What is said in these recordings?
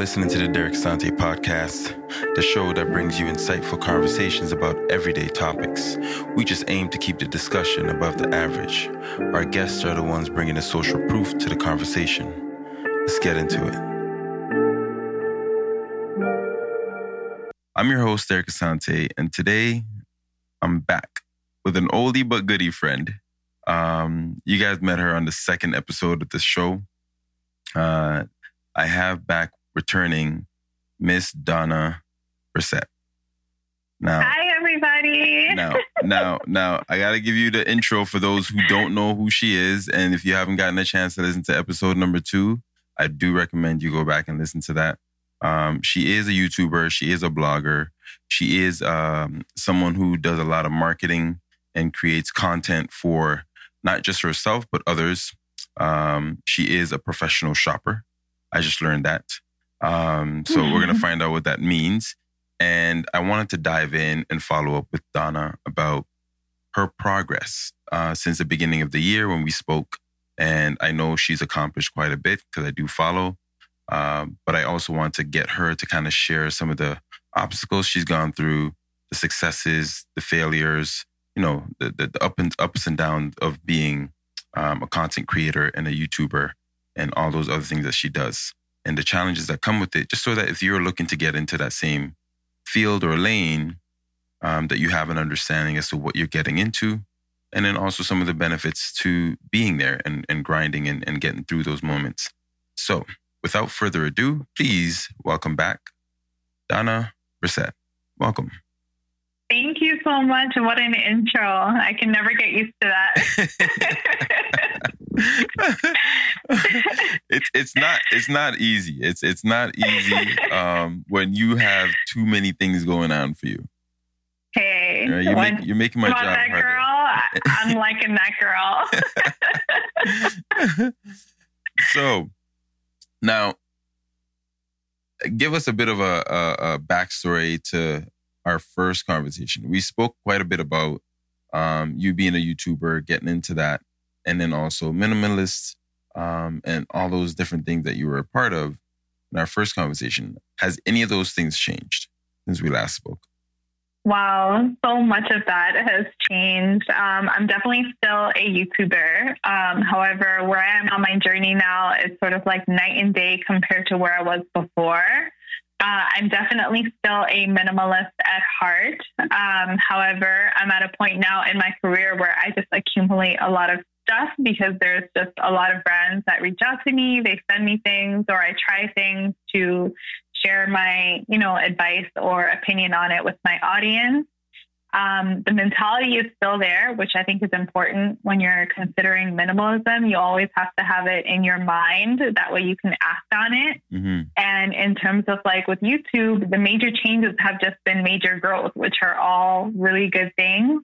listening to the Derek Asante podcast, the show that brings you insightful conversations about everyday topics. We just aim to keep the discussion above the average. Our guests are the ones bringing the social proof to the conversation. Let's get into it. I'm your host, Derek Asante, and today I'm back with an oldie but goodie friend. Um, you guys met her on the second episode of the show. Uh, I have back returning Miss Donna Brissett. Now, Hi, everybody. now, now, now, I got to give you the intro for those who don't know who she is. And if you haven't gotten a chance to listen to episode number two, I do recommend you go back and listen to that. Um, she is a YouTuber. She is a blogger. She is um, someone who does a lot of marketing and creates content for not just herself, but others. Um, she is a professional shopper. I just learned that. Um, so we're going to find out what that means. And I wanted to dive in and follow up with Donna about her progress uh, since the beginning of the year when we spoke. And I know she's accomplished quite a bit because I do follow. Um, but I also want to get her to kind of share some of the obstacles she's gone through, the successes, the failures, you know, the, the, the up and ups and downs of being um, a content creator and a YouTuber and all those other things that she does and the challenges that come with it, just so that if you're looking to get into that same field or lane, um, that you have an understanding as to what you're getting into. And then also some of the benefits to being there and, and grinding and, and getting through those moments. So without further ado, please welcome back Donna Brissett. Welcome. Thank you so much. What an intro. I can never get used to that. it's it's not it's not easy. It's it's not easy um, when you have too many things going on for you. hey, Right? You're, make, you're making my job that harder. girl, I- I'm liking that girl. so now, give us a bit of a, a, a backstory to our first conversation. We spoke quite a bit about um, you being a YouTuber, getting into that, and then also minimalist um, and all those different things that you were a part of in our first conversation. Has any of those things changed since we last spoke? Wow, so much of that has changed. Um, I'm definitely still a YouTuber. Um, however, where I am on my journey now is sort of like night and day compared to where I was before. Uh, I'm definitely still a minimalist at heart. Um, however, I'm at a point now in my career where I just accumulate a lot of stuff because there's just a lot of brands that reach out to me. They send me things or I try things to share my, you know, advice or opinion on it with my audience. Um, the mentality is still there, which I think is important when you're considering minimalism. You always have to have it in your mind. That way you can act on it. Mm-hmm. And in terms of like with YouTube, the major changes have just been major growth, which are all really good things.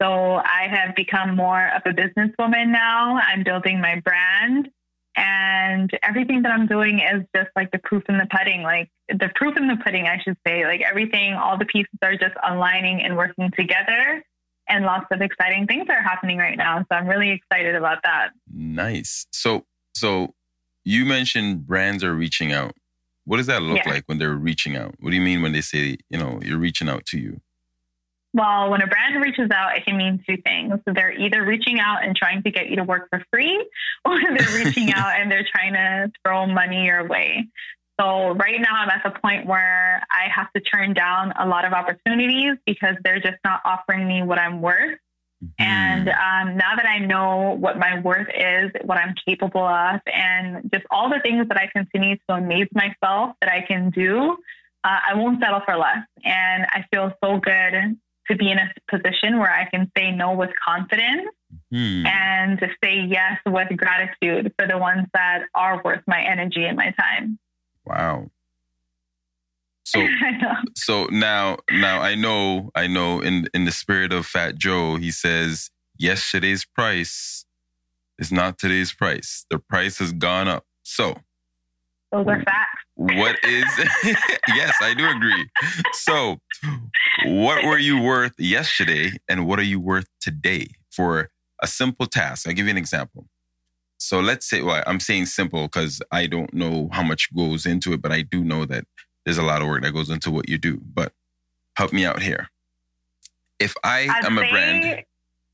So I have become more of a businesswoman now. I'm building my brand. And everything that I'm doing is just like the proof in the pudding, like the proof in the pudding, I should say. Like everything, all the pieces are just aligning and working together. And lots of exciting things are happening right now. So I'm really excited about that. Nice. So, so you mentioned brands are reaching out. What does that look Yeah. like when they're reaching out? What do you mean when they say, you know, you're reaching out to you? Well, when a brand reaches out, it can mean two things. They're either reaching out and trying to get you to work for free, or they're reaching out and they're trying to throw money your way. So right now, I'm at the point where I have to turn down a lot of opportunities because they're just not offering me what I'm worth. And um, now that I know what my worth is, what I'm capable of, and just all the things that I continue to amaze myself that I can do, uh, I won't settle for less. And I feel so good to be in a position where I can say no with confidence Hmm. and to say yes with gratitude for the ones that are worth my energy and my time. Wow. So, so now, now I know, I know. In in the spirit of Fat Joe, he says, "Yesterday's price is not today's price. The price has gone up." So, Those are facts. what is? yes, I do agree. So, what were you worth yesterday, and what are you worth today for a simple task? I'll give you an example. So let's say, well, I'm saying simple because I don't know how much goes into it, but I do know that there's a lot of work that goes into what you do. But help me out here. If I I'd am a brand,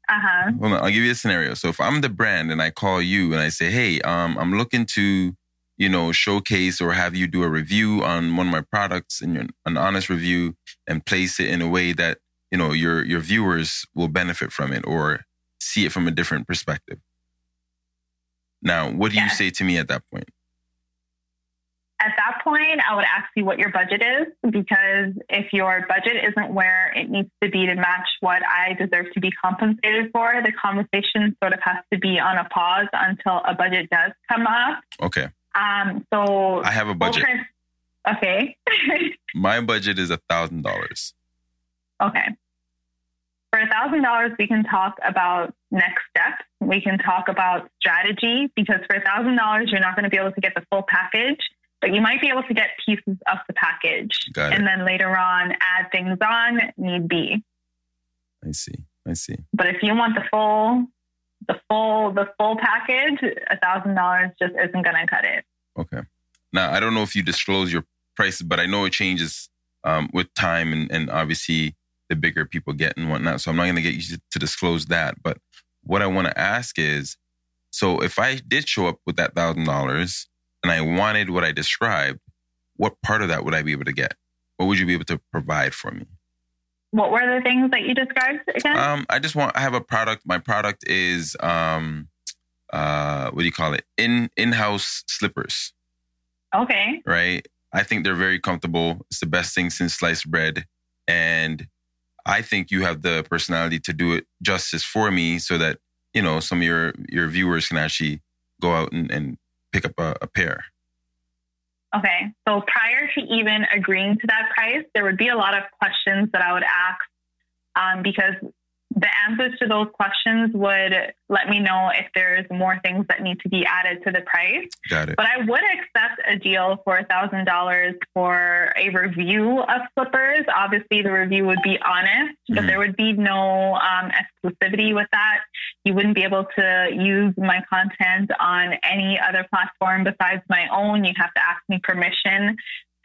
Uh-huh. Hold on, I'll give you a scenario. So if I'm the brand and I call you and I say, "Hey, um, I'm looking to, you know, showcase or have you do a review on one of my products and your, an honest review and place it in a way that you know your your viewers will benefit from it or see it from a different perspective." Now, what do you say to me at that point? At that point, I would ask you what your budget is because if your budget isn't where it needs to be to match what I deserve to be compensated for, the conversation sort of has to be on a pause until a budget does come up. Okay, Um, so, I have a budget. okay. My budget is a thousand dollars. Okay. For a thousand dollars, we can talk about next steps. We can talk about strategy because for a thousand dollars, you're not going to be able to get the full package, but you might be able to get pieces of the package, and then later on add things on need be. I see. I see. But if you want the full, the full, the full package, a thousand dollars just isn't going to cut it. Okay. Now I don't know if you disclose your prices, but I know it changes um, with time and, and obviously the bigger people get and whatnot. So I'm not going to get you to, to disclose that. But what I want to ask is, so if I did show up with that thousand dollars and I wanted what I described, what part of that would I be able to get? What would you be able to provide for me? What were the things that you described again? Um, I just want I have a product. My product is um, uh, what do you call it? In in house slippers. okay. right? I think they're very comfortable. It's the best thing since sliced bread. And I think you have the personality to do it justice for me so that, you know, some of your, your viewers can actually go out and, and pick up a, a pair. Okay. So prior to even agreeing to that price, there would be a lot of questions that I would ask um, because the answers to those questions would let me know if there's more things that need to be added to the price. Got it. But I would accept a deal for $1,000 for a review of slippers. Obviously, the review would be honest, but Mhm. there would be no um, exclusivity with that. You wouldn't be able to use my content on any other platform besides my own. You'd have to ask me permission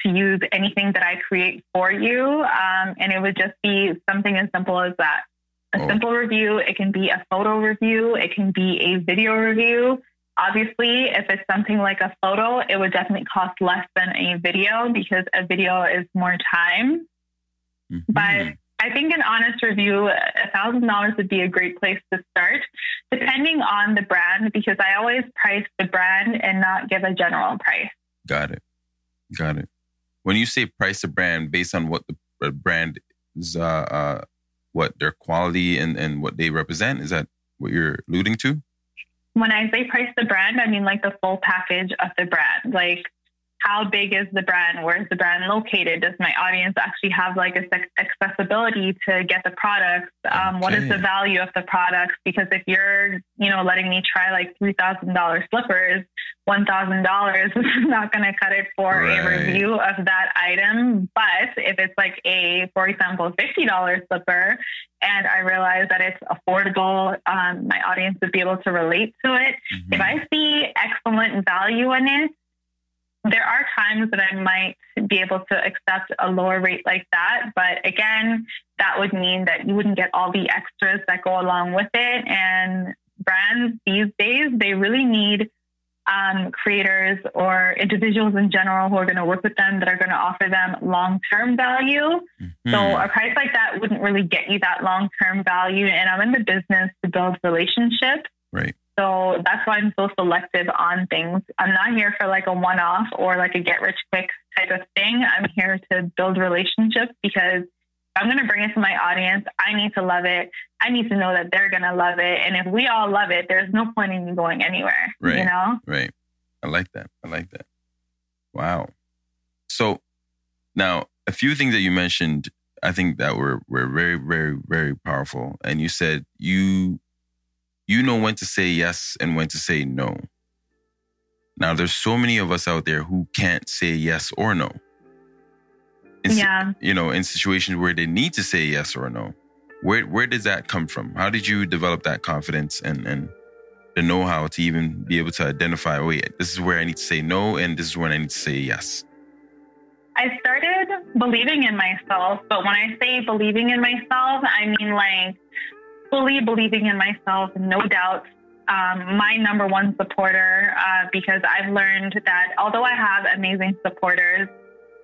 to use anything that I create for you. Um, and it would just be something as simple as that. A Oh. simple review. It can be a photo review. It can be a video review. Obviously, if it's something like a photo, it would definitely cost less than a video because a video is more time. Mhm. But I think an honest review, a thousand dollars would be a great place to start, depending on the brand, because I always price the brand and not give a general price. Got it. Got it. When you say price a brand based on what the uh, brand is, uh, uh, what their quality and, and what they represent, is that what you're alluding to? When I say price the brand, I mean like the full package of the brand. Like, how big is the brand? Where's the brand located? Does my audience actually have like a accessibility to get the products? Um, What is the value of the products? Because if you're, you know, letting me try like three thousand dollars slippers, one thousand dollars is not going to cut it for Right. a review of that item. But if it's like a, for example, fifty dollars slipper, and I realize that it's affordable, um, my audience would be able to relate to it. Mhm. If I see excellent value in it, there are times that I might be able to accept a lower rate like that. But again, that would mean that you wouldn't get all the extras that go along with it. And brands these days, they really need um, creators or individuals in general who are going to work with them that are going to offer them long term value. So Mhm. a price like that wouldn't really get you that long term value. And I'm in the business to build relationships. Right. So that's why I'm so selective on things. I'm not here for like a one off or like a get rich quick type of thing. I'm here to build relationships because I'm going to bring it to my audience, I need to love it. I need to know that they're going to love it. And if we all love it, there's no point in me going anywhere. Right. You know? Right. I like that. I like that. Wow. So now a few things that you mentioned, I think that were were very, very, very powerful. And you said you you know when to say yes and when to say no. Now there's so many of us out there who can't say yes or no. In Yeah. you know, in situations where they need to say yes or no. Where where does that come from? How did you develop that confidence and and the know-how to even be able to identify, oh, wait, this is where I need to say no, and this is when I need to say yes? I started believing in myself, but when I say believing in myself, I mean like fully believing in myself, no doubt. Um, my number one supporter, uh, because I've learned that although I have amazing supporters,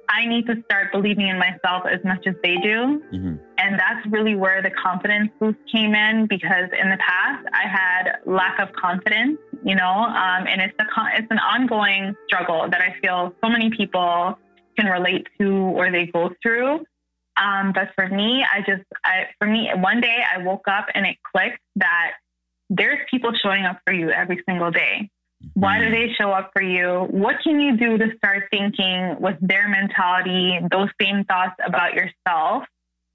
I need to start believing in myself as much as they do. Mm-hmm. And that's really where the confidence boost came in because in the past I had lack of confidence, you know, um, and it's, a, it's an ongoing struggle that I feel so many people can relate to or they go through. Um, but for me, I just, I, for me, one day I woke up and it clicked that there's people showing up for you every single day. Why do mm-hmm. they show up for you? What can you do to start thinking with their mentality, those same thoughts about yourself?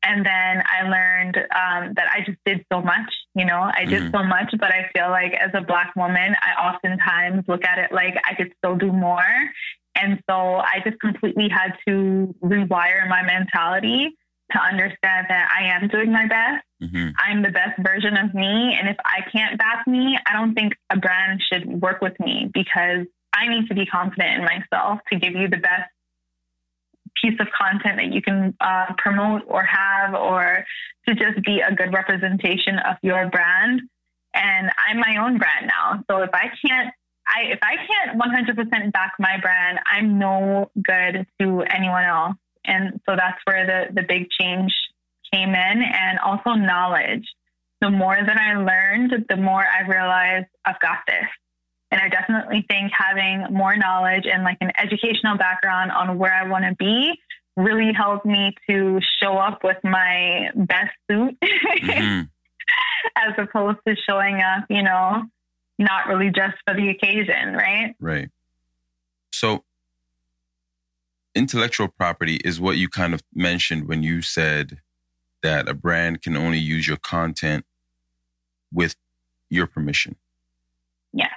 And then I learned um, that I just did so much. You know, I did mm-hmm. so much, but I feel like as a Black woman, I oftentimes look at it like I could still do more. And so I just completely had to rewire my mentality to understand that I am doing my best. Mm-hmm. I'm the best version of me. And if I can't back me, I don't think a brand should work with me because I need to be confident in myself to give you the best piece of content that you can uh, promote or have, or to just be a good representation of your brand. And I'm my own brand now. So if I can't I, if I can't 100% back my brand, I'm no good to anyone else. And so that's where the, the big change came in and also knowledge. The more that I learned, the more I realized I've got this. And I definitely think having more knowledge and like an educational background on where I want to be really helped me to show up with my best suit mm-hmm. as opposed to showing up, you know, not really just for the occasion, right? Right. So, intellectual property is what you kind of mentioned when you said that a brand can only use your content with your permission. Yeah.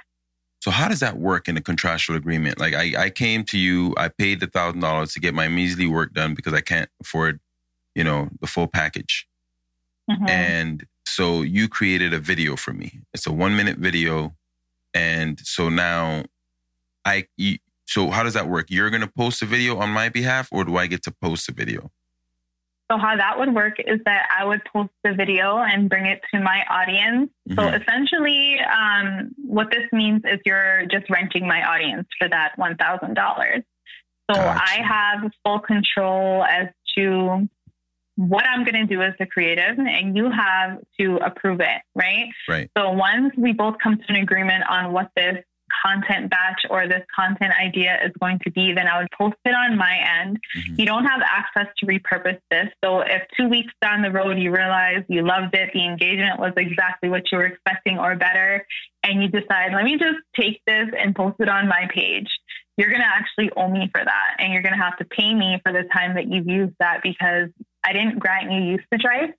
So how does that work in a contractual agreement? Like I, I came to you, I paid the thousand dollars to get my measly work done because I can't afford, you know, the full package. Mm-hmm. And so you created a video for me. It's a one minute video. And so now I, so how does that work? You're going to post a video on my behalf or do I get to post a video? So how that would work is that I would post the video and bring it to my audience. Mm-hmm. So essentially, um, what this means is you're just renting my audience for that one thousand dollars. So gotcha. I have full control as to what I'm going to do as the creative, and you have to approve it, right? Right. So once we both come to an agreement on what this content batch or this content idea is going to be, then I would post it on my end. Mm-hmm. You don't have access to repurpose this. So if two weeks down the road you realize you loved it, the engagement was exactly what you were expecting or better, and you decide, let me just take this and post it on my page, you're going to actually owe me for that. And you're going to have to pay me for the time that you've used that because I didn't grant you usage rights.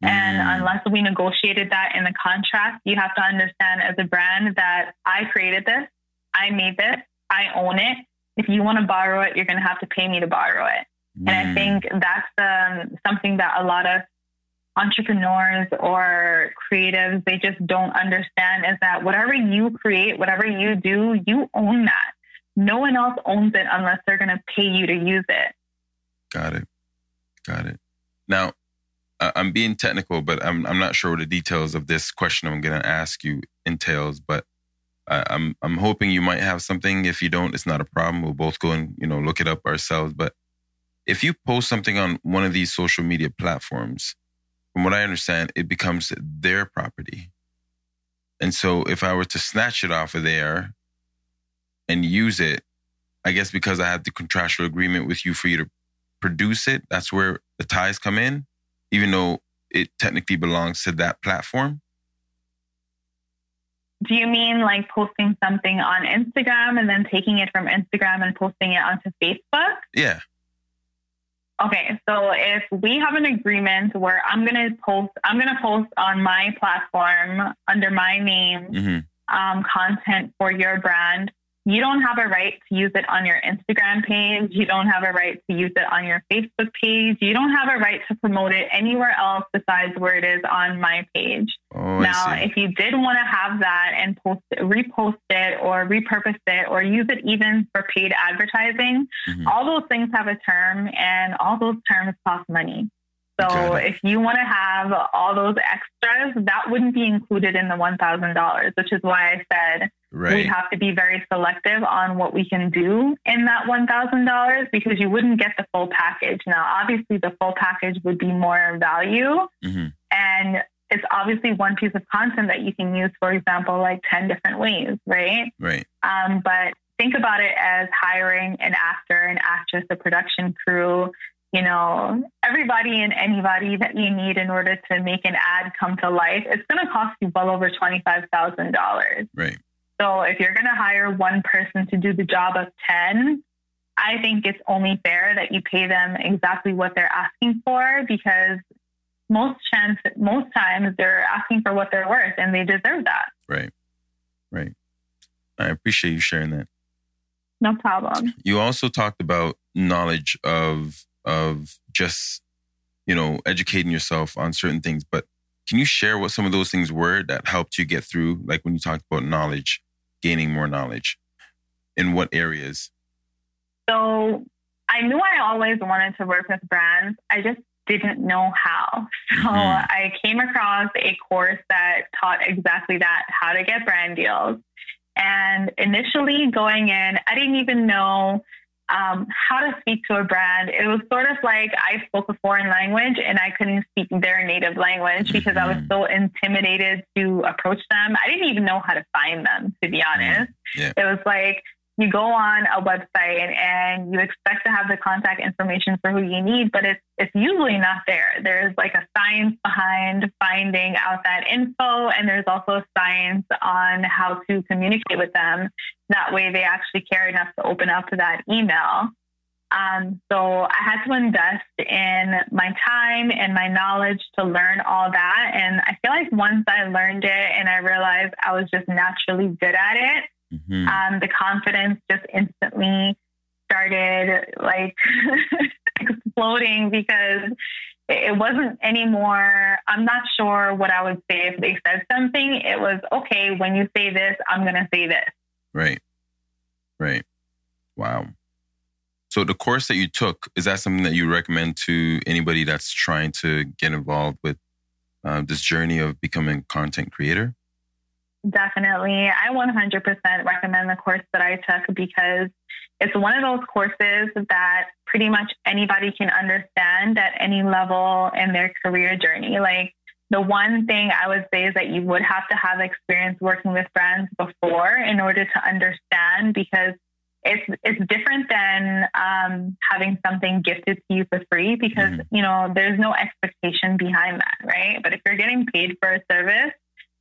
And mm. unless we negotiated that in the contract, you have to understand as a brand that I created this, I made this, I own it. If you want to borrow it, you're going to have to pay me to borrow it. Mm. And I mm. think that's um, something that a lot of entrepreneurs or creatives they just don't understand is that whatever you create, whatever you do, you own that. No one else owns it unless they're going to pay you to use it. Got it. Got it. Now, I'm being technical, but I'm I'm not sure what the details of this question I'm going to ask you entails. But I'm I'm hoping you might have something. If you don't, it's not a problem. We'll both go and you know look it up ourselves. But if you post something on one of these social media platforms, from what I understand, it becomes their property. And so if I were to snatch it off of there and use it, I guess because I have the contractual agreement with you for you to produce it, that's where the ties come in even though it technically belongs to that platform? Do you mean like posting something on Instagram and then taking it from Instagram and posting it onto Facebook? Yeah. Okay, so if we have an agreement where I'm gonna post, I'm gonna post on my platform under my name mm-hmm. um, content for your brand, you don't have a right to use it on your Instagram page. You don't have a right to use it on your Facebook page. You don't have a right to promote it anywhere else besides where it is on my page. Oh, now, if you did want to have that and post it, repost it or repurpose it or use it even for paid advertising, mm-hmm. all those things have a term and all those terms cost money. So if you want to have all those extras, that wouldn't be included in the $1,000, which is why I said right. we have to be very selective on what we can do in that $1,000 because you wouldn't get the full package. Now, obviously, the full package would be more value. Mm-hmm. And it's obviously one piece of content that you can use, for example, like 10 different ways, right? Right. Um, but think about it as hiring an actor, an actress, a production crew, you know, everybody and anybody that you need in order to make an ad come to life, it's going to cost you well over $25,000. Right. So if you're going to hire one person to do the job of 10, I think it's only fair that you pay them exactly what they're asking for because most chance most times they're asking for what they're worth and they deserve that. Right. Right. I appreciate you sharing that. No problem. You also talked about knowledge of of just, you know, educating yourself on certain things. But can you share what some of those things were that helped you get through? Like when you talked about knowledge, gaining more knowledge, in what areas? So I knew I always wanted to work with brands. I just didn't know how. So mm-hmm. I came across a course that taught exactly that how to get brand deals. And initially going in, I didn't even know um, how to speak to a brand. It was sort of like I spoke a foreign language and I couldn't speak their native language because I was mm-hmm. so intimidated to approach them. I didn't even know how to find them, to be honest. Yeah. It was like you go on a website and you expect to have the contact information for who you need, but it's it's usually not there. There's like a science behind finding out that info, and there's also a science on how to communicate with them. That way, they actually care enough to open up that email. Um, so I had to invest in my time and my knowledge to learn all that. And I feel like once I learned it and I realized I was just naturally good at it, Mm-hmm. Um, the confidence just instantly started like exploding because it wasn't anymore. I'm not sure what I would say if they said something. It was okay when you say this, I'm going to say this. Right. Right. Wow. So the course that you took is that something that you recommend to anybody that's trying to get involved with uh, this journey of becoming a content creator? Definitely. I 100% recommend the course that I took because it's one of those courses that pretty much anybody can understand at any level in their career journey. Like the one thing I would say is that you would have to have experience working with brands before in order to understand because it's it's different than um, having something gifted to you for free because mm-hmm. you know there's no expectation behind that, right? But if you're getting paid for a service,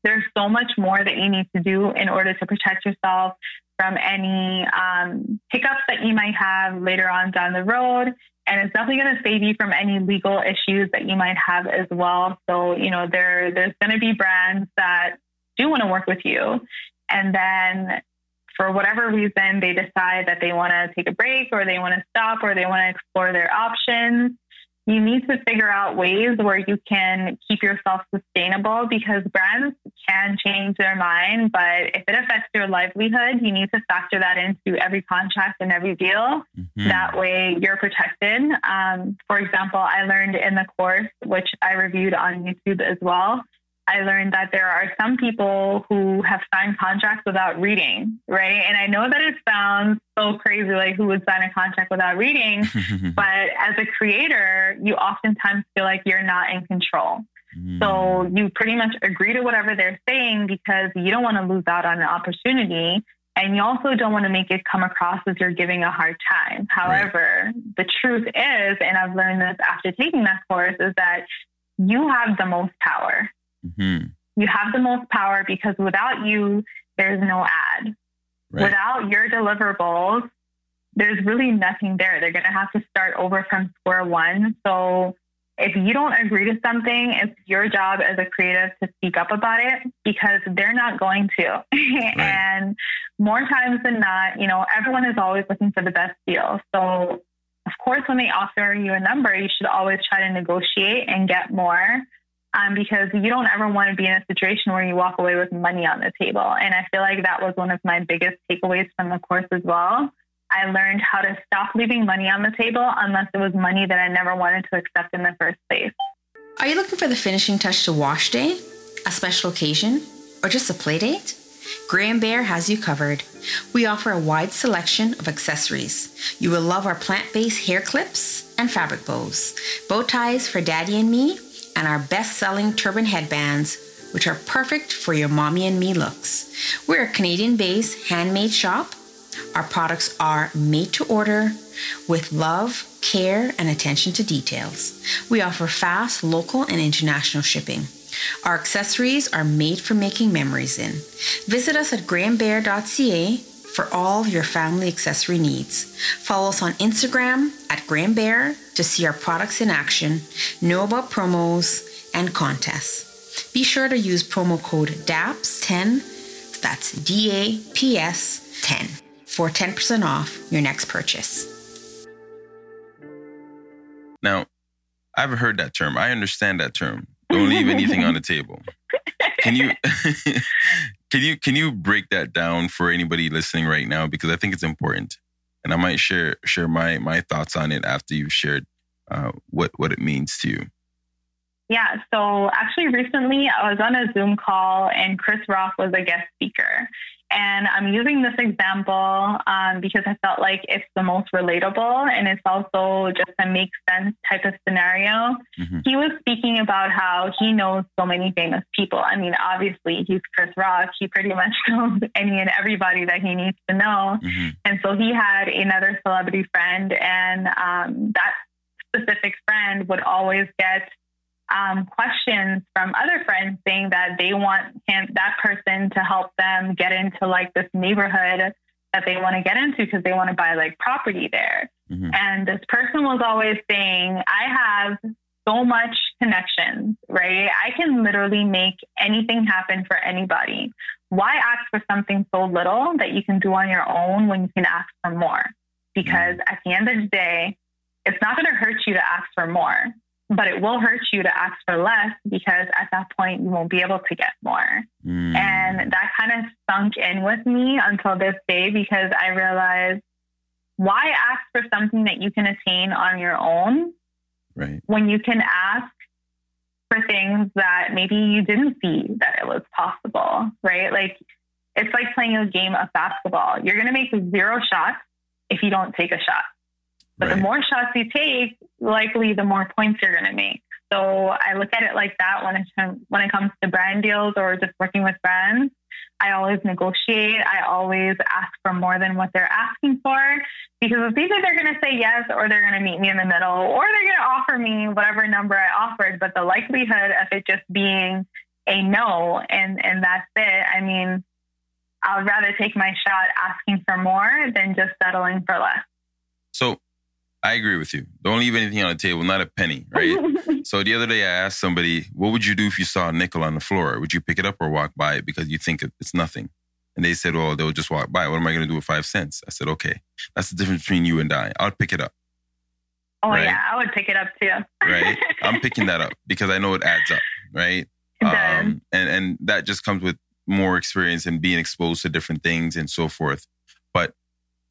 there's so much more that you need to do in order to protect yourself from any um, hiccups that you might have later on down the road. And it's definitely going to save you from any legal issues that you might have as well. So, you know, there there's going to be brands that do want to work with you. And then for whatever reason, they decide that they want to take a break or they want to stop or they want to explore their options you need to figure out ways where you can keep yourself sustainable because brands can change their mind, but if it affects your livelihood, you need to factor that into every contract and every deal. Mm-hmm. That way you're protected. Um, for example, I learned in the course, which I reviewed on YouTube as well, I learned that there are some people who have signed contracts without reading, right? And I know that it sounds so crazy, like who would sign a contract without reading? but as a creator, you oftentimes feel like you're not in control. Mm. So you pretty much agree to whatever they're saying because you don't want to lose out on an opportunity. And you also don't want to make it come across as you're giving a hard time. However, right. the truth is, and I've learned this after taking that course, is that you have the most power Mm-hmm. You have the most power because without you, there's no ad. Right. Without your deliverables, there's really nothing there. They're going to have to start over from square one. So if you don't agree to something, it's your job as a creative to speak up about it because they're not going to. Right. and more times than not, you know, everyone is always looking for the best deal. So, of course, when they offer you a number, you should always try to negotiate and get more um, because you don't ever want to be in a situation where you walk away with money on the table. And I feel like that was one of my biggest takeaways from the course as well. I learned how to stop leaving money on the table unless it was money that I never wanted to accept in the first place. Are you looking for the finishing touch to wash day, a special occasion, or just a play date? Gray and Bear has you covered. We offer a wide selection of accessories. You will love our plant based hair clips and fabric bows, bow ties for daddy and me, and our best selling turban headbands, which are perfect for your mommy and me looks. We're a Canadian based handmade shop our products are made to order with love, care, and attention to details. We offer fast local and international shipping. Our accessories are made for making memories in. Visit us at grayandbear.ca for all your family accessory needs. Follow us on Instagram at grayandbear to see our products in action, know about promos and contests. Be sure to use promo code DAPS10, that's D A P S 10 for 10% off your next purchase. Now, I've heard that term. I understand that term. Don't leave anything on the table. Can you can you can you break that down for anybody listening right now because I think it's important, and I might share share my my thoughts on it after you've shared uh, what what it means to you. Yeah, so actually recently I was on a Zoom call and Chris Rock was a guest speaker. And I'm using this example um, because I felt like it's the most relatable and it's also just a make sense type of scenario. Mm-hmm. He was speaking about how he knows so many famous people. I mean, obviously, he's Chris Rock. He pretty much knows any and everybody that he needs to know. Mm-hmm. And so he had another celebrity friend, and um, that specific friend would always get um, questions from other friends saying that they want him, that person to help them get into like this neighborhood that they want to get into because they want to buy like property there. Mm-hmm. And this person was always saying, I have so much connections, right? I can literally make anything happen for anybody. Why ask for something so little that you can do on your own when you can ask for more? Because mm-hmm. at the end of the day, it's not going to hurt you to ask for more but it will hurt you to ask for less because at that point you won't be able to get more. Mm. And that kind of sunk in with me until this day because I realized why ask for something that you can attain on your own right. when you can ask for things that maybe you didn't see that it was possible, right? Like it's like playing a game of basketball. You're going to make zero shots if you don't take a shot. But right. the more shots you take, likely the more points you're going to make. So I look at it like that when it when it comes to brand deals or just working with brands. I always negotiate. I always ask for more than what they're asking for because it's either they're going to say yes or they're going to meet me in the middle or they're going to offer me whatever number I offered. But the likelihood of it just being a no and and that's it. I mean, I would rather take my shot asking for more than just settling for less. So I agree with you. Don't leave anything on the table, not a penny, right? so the other day I asked somebody, what would you do if you saw a nickel on the floor? Would you pick it up or walk by it because you think it's nothing? And they said, well, they'll just walk by. What am I going to do with five cents? I said, okay, that's the difference between you and I. I'll pick it up. Oh, right? yeah, I would pick it up too. right? I'm picking that up because I know it adds up, right? Um, and, and that just comes with more experience and being exposed to different things and so forth. But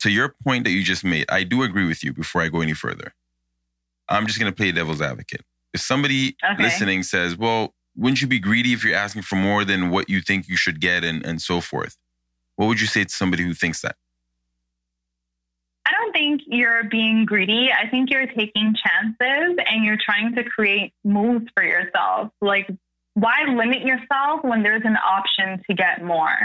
to your point that you just made, I do agree with you before I go any further. I'm just going to play devil's advocate. If somebody okay. listening says, well, wouldn't you be greedy if you're asking for more than what you think you should get and, and so forth? What would you say to somebody who thinks that? I don't think you're being greedy. I think you're taking chances and you're trying to create moves for yourself. Like, why limit yourself when there's an option to get more?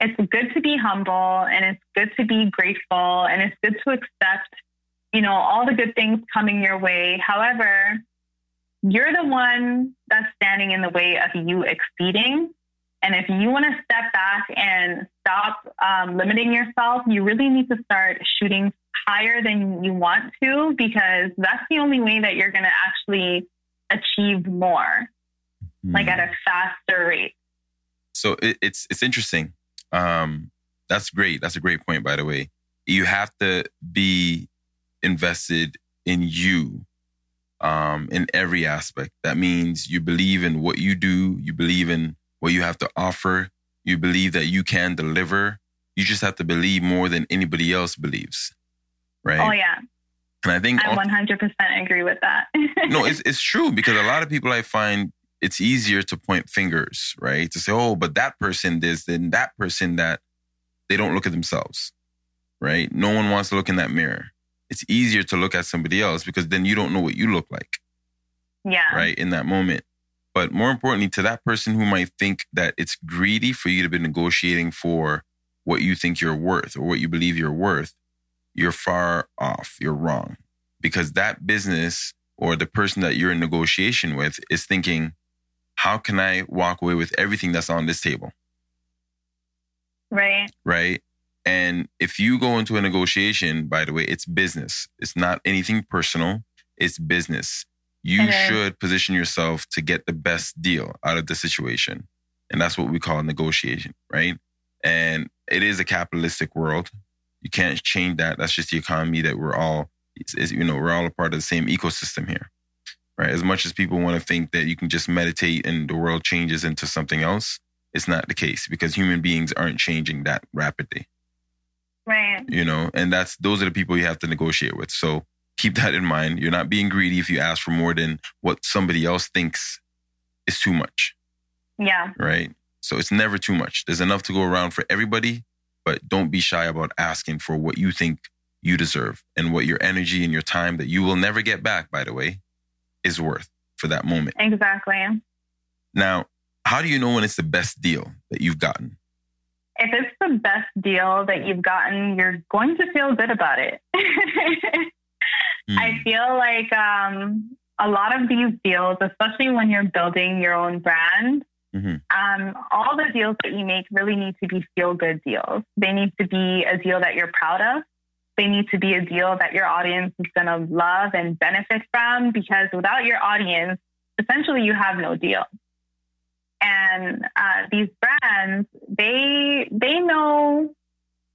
It's good to be humble and it's good to be grateful and it's good to accept, you know, all the good things coming your way. However, you're the one that's standing in the way of you exceeding. And if you want to step back and stop um, limiting yourself, you really need to start shooting higher than you want to, because that's the only way that you're going to actually achieve more, like at a faster rate. So it, it's it's interesting. Um, that's great. That's a great point, by the way. You have to be invested in you um, in every aspect. That means you believe in what you do, you believe in what you have to offer, you believe that you can deliver. You just have to believe more than anybody else believes. Right? Oh, yeah. And I think I 100% agree with that. no, it's, it's true because a lot of people I find it's easier to point fingers, right? To say, oh, but that person this, then that person that. They don't look at themselves, right? No one wants to look in that mirror. It's easier to look at somebody else because then you don't know what you look like. Yeah. Right. In that moment. But more importantly, to that person who might think that it's greedy for you to be negotiating for what you think you're worth or what you believe you're worth, you're far off. You're wrong. Because that business or the person that you're in negotiation with is thinking, how can I walk away with everything that's on this table? Right. Right. And if you go into a negotiation, by the way, it's business. It's not anything personal. It's business. You Okay. should position yourself to get the best deal out of the situation. And that's what we call negotiation, right? And it is a capitalistic world. You can't change that. That's just the economy that we're all, it's, it's, you know, we're all a part of the same ecosystem here, right? As much as people want to think that you can just meditate and the world changes into something else, it's not the case because human beings aren't changing that rapidly Right. you know and that's those are the people you have to negotiate with so keep that in mind you're not being greedy if you ask for more than what somebody else thinks is too much Yeah. right so it's never too much there's enough to go around for everybody but don't be shy about asking for what you think you deserve and what your energy and your time that you will never get back by the way is worth for that moment Exactly. now how do you know when it's the best deal that you've gotten If it's the best deal that you've gotten, you're going to feel good about it. Hmm. I feel like um, a lot of these deals, especially when you're building your own brand, Mhm. um, all the deals that you make really need to be feel good deals. They need to be a deal that you're proud of. They need to be a deal that your audience is going to love and benefit from because without your audience, essentially you have no deal. And uh, these brands, they they know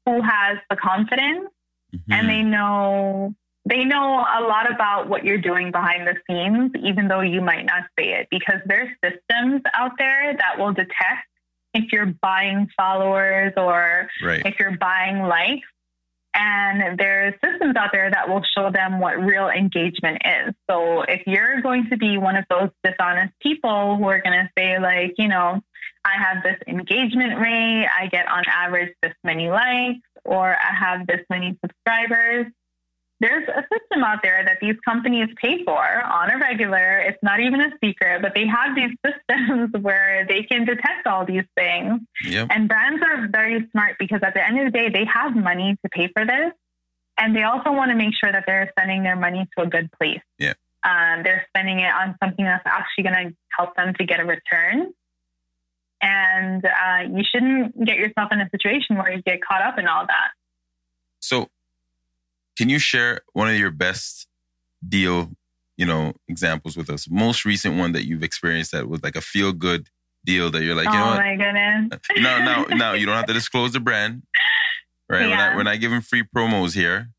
who has the confidence Mhm. and they know they know a lot about what you're doing behind the scenes, even though you might not say it, because there's systems out there that will detect if you're buying followers or right if you're buying likes. And there's systems out there that will show them what real engagement is. So if you're going to be one of those dishonest people who are going to say, like, you know, I have this engagement rate, I get on average this many likes, or I have this many subscribers. There's a system out there that these companies pay for on a regular. It's not even a secret, but they have these systems where they can detect all these things. yep And brands are very smart because at the end of the day, they have money to pay for this. And they also want to make sure that they're spending their money to a good place. Yeah. Um, they're spending it on something that's actually going to help them to get a return. And uh, you shouldn't get yourself in a situation where you get caught up in all that. So, can you share one of your best deal, you know, examples with us? Most recent one that you've experienced that was like a feel good deal that you're like, you know oh what? my goodness. No, no, no. You don't have to disclose the brand, right? We're not we're not giving free promos here,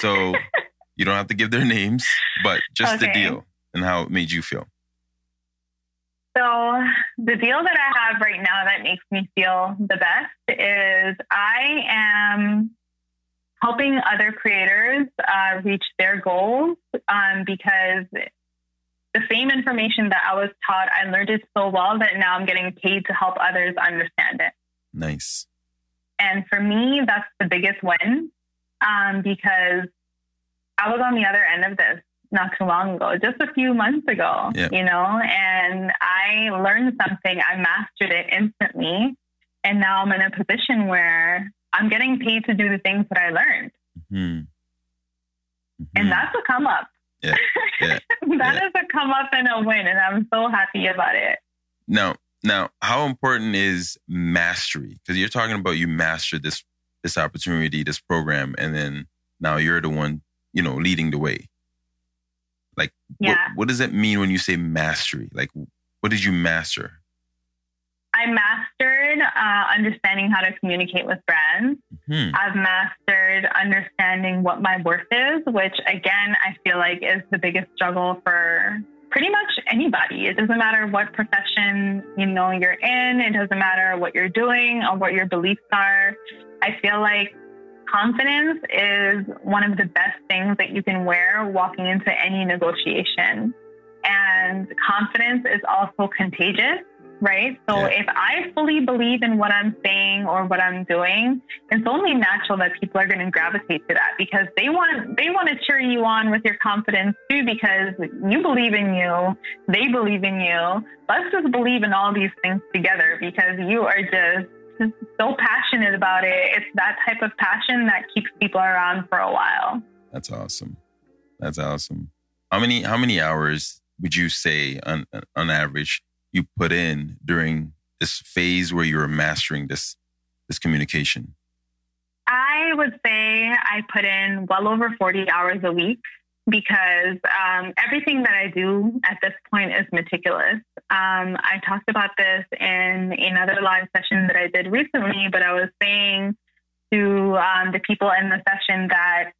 so you don't have to give their names, but just the deal and how it made you feel. So the deal that I have right now that makes me feel the best is I am helping other creators uh, reach their goals um, because the same information that I was taught, I learned it so well that now I'm getting paid to help others understand it. Nice. And for me, that's the biggest win um, because I was on the other end of this not too long ago, just a few months ago, Yeah. you know, and I learned something, I mastered it instantly. And now I'm in a position where I'm getting paid to do the things that I learned. Hmm. And Mhm. that's a come up. Yeah. Yeah. That Yeah. is a come up and a win. And I'm so happy about it. Now, now, how important is mastery? Because you're talking about you mastered this this opportunity, this program, and then now you're the one, you know, leading the way. Like, Yeah. what, what does it mean when you say mastery? Like, what did you master? I mastered uh, understanding how to communicate with brands. Hmm. I've mastered understanding what my worth is, which again, I feel like is the biggest struggle for pretty much anybody. It doesn't matter what profession you know you're in. It doesn't matter what you're doing or what your beliefs are. I feel like confidence is one of the best things that you can wear walking into any negotiation. And confidence is also contagious, right? So Yeah. if I fully believe in what I'm saying or what I'm doing, it's only natural that people are going to gravitate to that because they want they want to cheer you on with your confidence too because you believe in you, they believe in you. Let's just believe in all these things together because you are just just so passionate about it. It's that type of passion that keeps people around for a while. That's awesome. That's awesome. How many how many hours would you say on on average you put in during this phase where you were mastering this this communication? I would say I put in well over 40 hours a week because um, everything that I do at this point is meticulous. Um, I talked about this in another live session that I did recently, but I was saying to um, the people in the session that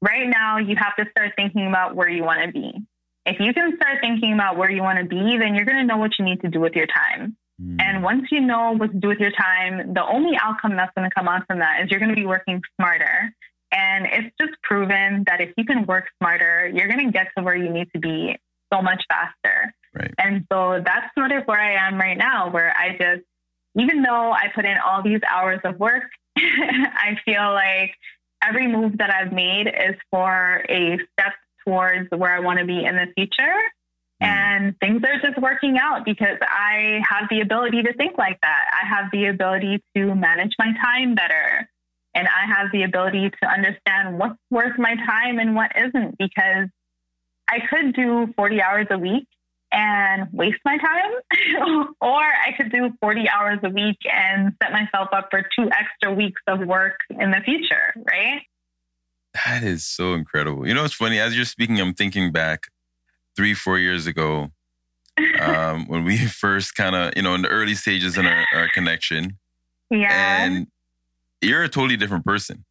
right now you have to start thinking about where you want to be. If you can start thinking about where you want to be, then you're going to know what you need to do with your time. Hmm. And once you know what to do with your time, the only outcome that's going to come out from that is you're going to be working smarter. And it's just proven that if you can work smarter, you're going to get to where you need to be so much faster. Right. And so that's sort of where I am right now, where I just, even though I put in all these hours of work, I feel like every move that I've made is for a step towards where I want to be in the future. Mm. And things are just working out because I have the ability to think like that. I have the ability to manage my time better. And I have the ability to understand what's worth my time and what isn't because I could do 40 hours a week and waste my time, or I could do 40 hours a week and set myself up for two extra weeks of work in the future, right? That is so incredible. You know, it's funny. As you're speaking, I'm thinking back three, four years ago um, when we first kind of, you know, in the early stages in our, our connection. yeah. And you're a totally different person.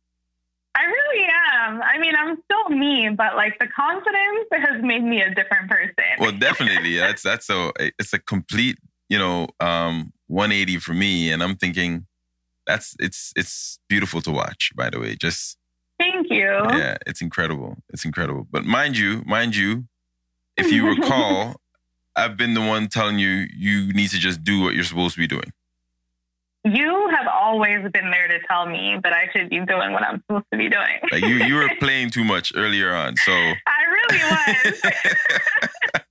I really am. I mean, I'm still me, but like the confidence has made me a different person. Well, definitely. That's that's a it's a complete, you know, um 180 for me. And I'm thinking that's it's it's beautiful to watch, by the way. Just Thank you. yeah, it's incredible. It's incredible. But mind you, mind you, if you recall, I've been the one telling you you need to just do what you're supposed to be doing. You have always been there to tell me that I should be doing what I'm supposed to be doing. Like you you were playing too much earlier on. So I really was.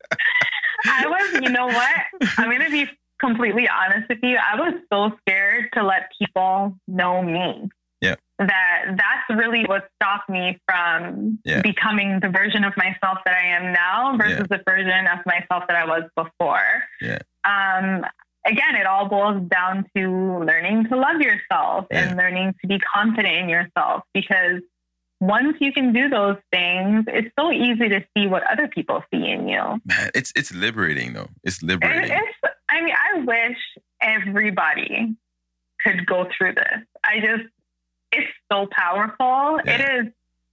I was, you know what? I'm going to be completely honest with you. I was so scared to let people know me. Yeah. That that's really what stopped me from Yeah. becoming the version of myself that I am now versus Yeah. the version of myself that I was before. Yeah. Um, again, it all boils down to learning to love yourself Yeah. and learning to be confident in yourself because once you can do those things, it's so easy to see what other people see in you. man, it's it's liberating though. It's It, liberating. it's, I mean, I wish everybody could go through this. I just, it's so powerful. Yeah. It is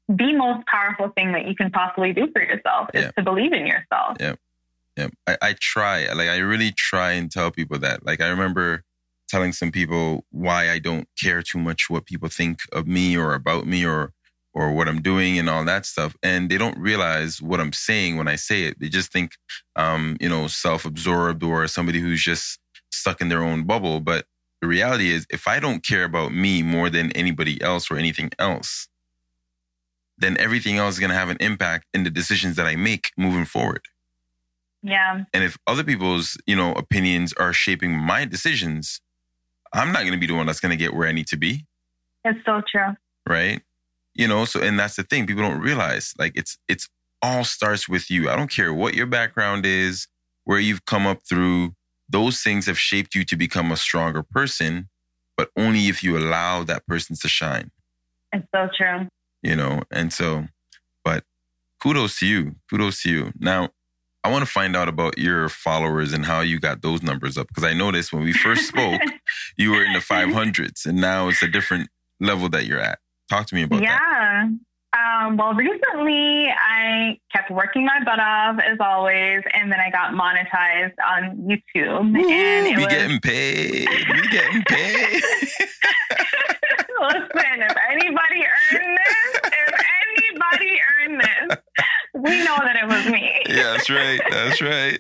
the most powerful thing that you can possibly do for yourself is Yeah. to believe in yourself. Yeah. Yeah, I, I try. Like I really try and tell people that. Like I remember telling some people why I don't care too much what people think of me or about me or or what I'm doing and all that stuff. And they don't realize what I'm saying when I say it. They just think um, you know, self-absorbed or somebody who's just stuck in their own bubble. But the reality is if I don't care about me more than anybody else or anything else, then everything else is gonna have an impact in the decisions that I make moving forward. Yeah. And if other people's, you know, opinions are shaping my decisions, I'm not going to be the one that's going to get where I need to be, It's so true. right? You know, so and that's the thing people don't realize. Like it's it's all starts with you. I don't care what your background is, where you've come up through, those things have shaped you to become a stronger person, but only if you allow that person to shine, It's so true. you know? And so but kudos to you. Kudos to you. Now, I want to find out about your followers and how you got those numbers up because I noticed when we first spoke, you were in the 500s, and now it's a different level that you're at. Talk to me about that. yeah. that. Um, well, recently I kept working my butt off as always, and then I got monetized on YouTube. Ooh, and we was, getting paid. We getting paid. Listen, if anybody earned this, if anybody earned this, we know that it was me. yeah, that's right. That's right.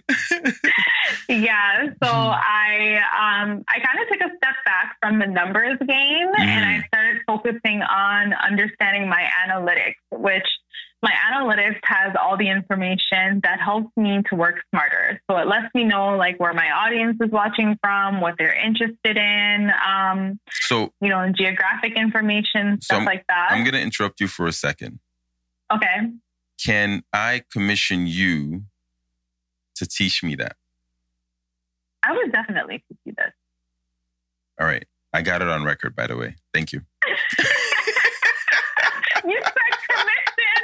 yeah. So I um I kind of took a step back from the numbers game and I started focusing on understanding my analytics, which my analytics has all the information that helps me to work smarter. So it lets me know like where my audience is watching from, what they're interested in, um, So you know, geographic information, So stuff like that. I'm going to interrupt you for a second. okay. Can I commission you to teach me that? I would definitely teach you this. All right. I got it on record, by the way. Thank you. you said commission.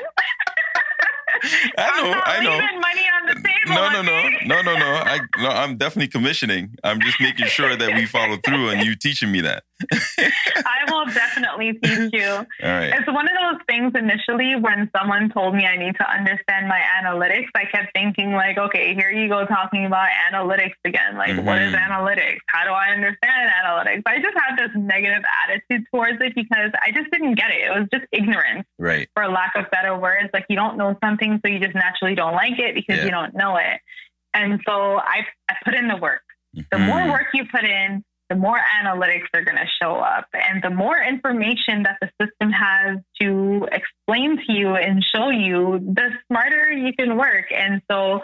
I know, I know. money on the table. No, no, no, no, no, no. I, no, I'm definitely commissioning. I'm just making sure that we follow through and you teaching me that. I will definitely teach you. All right. It's one of those things initially when someone told me I need to understand my analytics, I kept thinking like, okay, here you go talking about analytics again. Like, what is Mhm. analytics? How do I understand analytics? I just had this negative attitude towards it because I just didn't get it. It was just ignorance. Right. for lack of better words. Like you don't know something, so you just naturally don't like it because Yeah. you don't know it. And so I, I put in the work. The more Mhm. work you put in, the more analytics are going to show up. And the more information that the system has to explain to you and show you, the smarter you can work. And so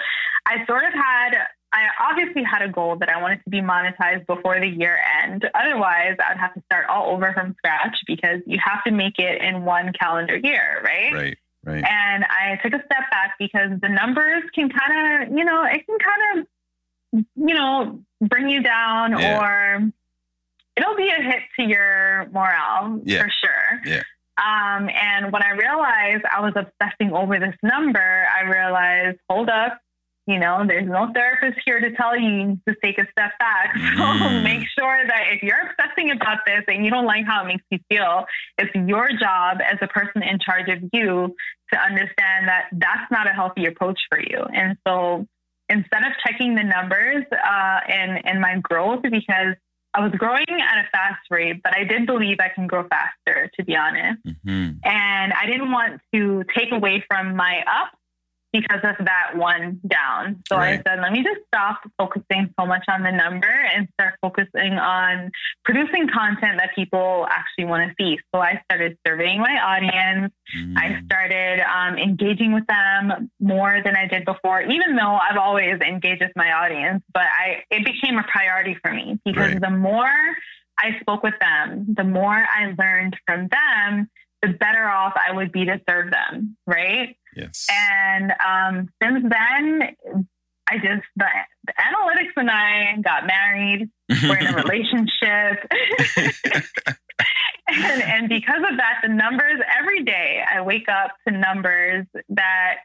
I sort of had, I obviously had a goal that I wanted to be monetized before the year end. Otherwise, I'd have to start all over from scratch because you have to make it in one calendar year, right? Right. Right. And I took a step back because the numbers can kind of, you know, it can kind of, you know, bring you down Yeah. or it'll be a hit to your morale Yeah. for sure. Yeah. Um, and when I realized I was obsessing over this number, I realized, hold up, you know, there's no therapist here to tell you to take a step back. So Mm. make sure that if you're obsessing about this and you don't like how it makes you feel, it's your job as a person in charge of you to understand that that's not a healthy approach for you. And so instead of checking the numbers uh, and, and my growth, because I was growing at a fast rate, but I did believe I can grow faster, to be honest. Mhm. And I didn't want to take away from my up because of that one down. So Right. I said, let me just stop focusing so much on the number and start focusing on producing content that people actually want to see. So I started surveying my audience. I Mm. started um, engaging with them more than I did before, even though I've always engaged with my audience. But I it became a priority for me because Right. the more I spoke with them, the more I learned from them, the better off I would be to serve them, right? Yes. And um, since then, I just the, the analytics and I got married. We're in a relationship. and, and because of that, the numbers every day I wake up to numbers that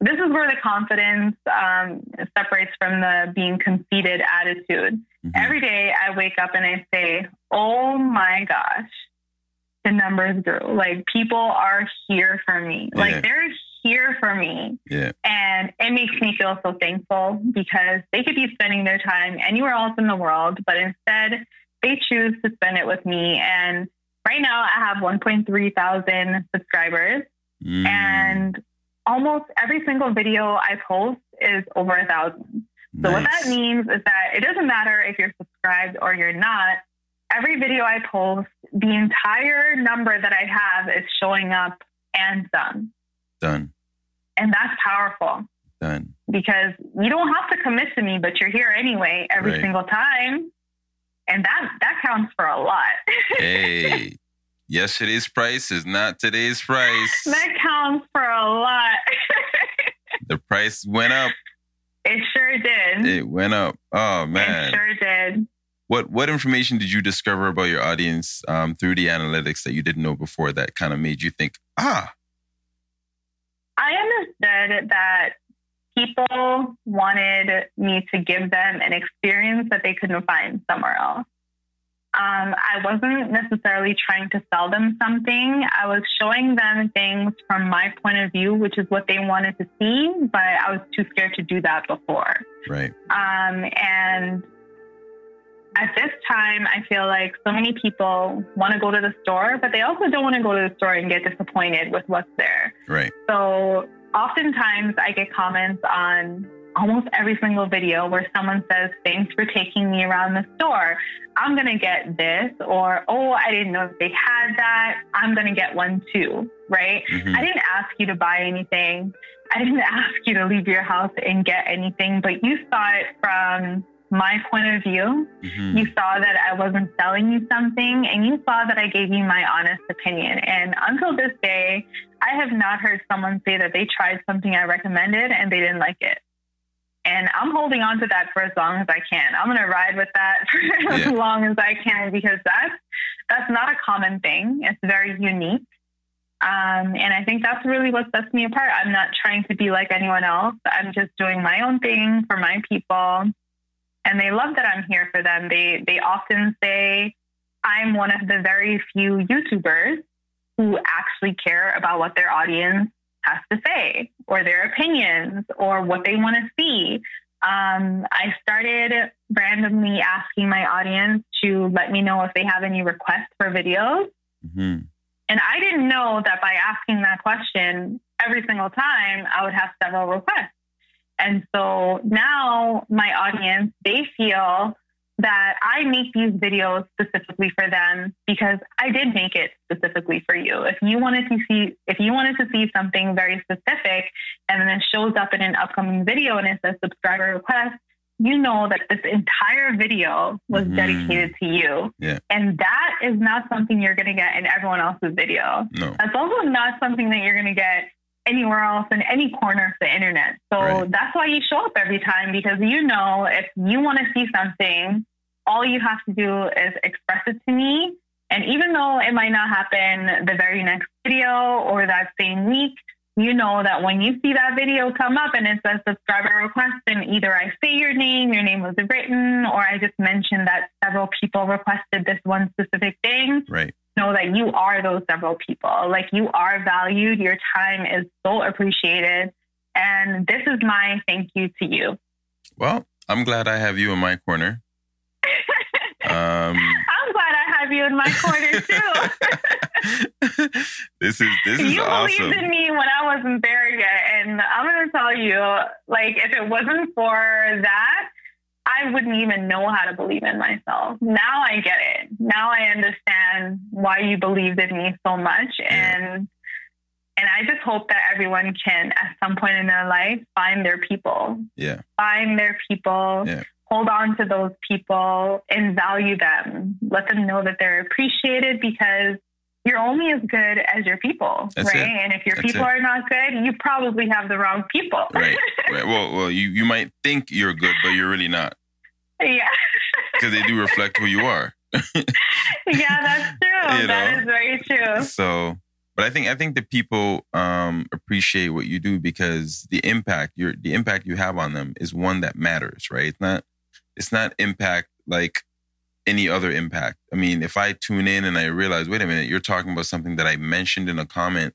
this is where the confidence um, separates from the being conceited attitude. Mhm. Every day I wake up and I say, oh my gosh, the numbers grew. Like people are here for me. Yeah. Like they're here for me. yeah. And it makes me feel so thankful because they could be spending their time anywhere else in the world, but instead they choose to spend it with me. And right now I have 1.3 thousand subscribers Mm. and almost every single video I post is over a thousand. So what that means is that it doesn't matter if you're subscribed or you're not. Every video I post, the entire number that I have is showing up and done. Done. And that's powerful Done. because you don't have to commit to me, but you're here anyway every Right. single time. And that that counts for a lot. Hey. Yesterday's price is not today's price. that counts for a lot. The price went up. it sure did. It went up. Oh man. It sure did. What what information did you discover about your audience um, through the analytics that you didn't know before that kind of made you think, ah, I understood that people wanted me to give them an experience that they couldn't find somewhere else. Um, I wasn't necessarily trying to sell them something. I was showing them things from my point of view, which is what they wanted to see, but I was too scared to do that before. Right. Um, and at this time, I feel like so many people want to go to the store, but they also don't want to go to the store and get disappointed with what's there. Right. So oftentimes I get comments on almost every single video where someone says, Thanks for taking me around the store. I'm going to get this, or Oh, I didn't know they had that. I'm going to get one too, right? Mhm. I didn't ask you to buy anything. I didn't ask you to leave your house and get anything, but you saw it from my point of view. Mhm. You saw that I wasn't selling you something and you saw that I gave you my honest opinion. And until this day, I have not heard someone say that they tried something I recommended and they didn't like it. And I'm holding on to that for as long as I can. I'm going to ride with that for as long as I can because that's that's not a common thing. It's very unique. Um, and I think that's really what sets me apart. I'm not trying to be like anyone else. I'm just doing my own thing for my people and they love that I'm here for them. They they often say I'm one of the very few YouTubers who actually care about what their audience has to say or their opinions or what they want to see. Um, I started randomly asking my audience to let me know if they have any requests for videos. Mhm. And I didn't know that by asking that question every single time, I would have several requests. And so now my audience, they feel that I make these videos specifically for them because I did make it specifically for you. If you wanted to see if you wanted to see something very specific and then it shows up in an upcoming video and it says subscriber request, you know that this entire video was Mhm. dedicated to you. Yeah. And that is not something you're going to get in everyone else's video. No. That's also not something that you're going to get anywhere else in any corner of the internet. So Right. that's why you show up every time because you know if you want to see something, all you have to do is express it to me. And even though it might not happen the very next video or that same week, you know that when you see that video come up and it says subscriber request, and either I say your name, your name was written, or I just mentioned that several people requested this one specific thing, Right. Know that you are those several people. Like you are valued. Your time is so appreciated. And this is my thank you to you. Well, I'm glad I have you in my corner. Um, I'm glad I have you in my corner too. this is this is you awesome. believed in me when I wasn't there yet. And I'm going to tell you, like, if it wasn't for that, I wouldn't even know how to believe in myself. Now I get it. Now I understand why you believed in me so much. And and I just hope that everyone can, at some point in their life, find their people. Yeah. Find their people. Yeah. Hold on to those people and value them. Let them know that they're appreciated because you're only as good as your people, That's right? it. And if your That's people it. are not good, you probably have the wrong people. Right. right. Well, well, you you might think you're good, but you're really not yeah. because they do reflect who you are. yeah, that's true. You That know. is very true. So, but I think I think that people um, appreciate what you do because the impact your the impact you have on them is one that matters, right? It's not it's not impact like any other impact. I mean, if I tune in and I realize, wait a minute, you're talking about something that I mentioned in a comment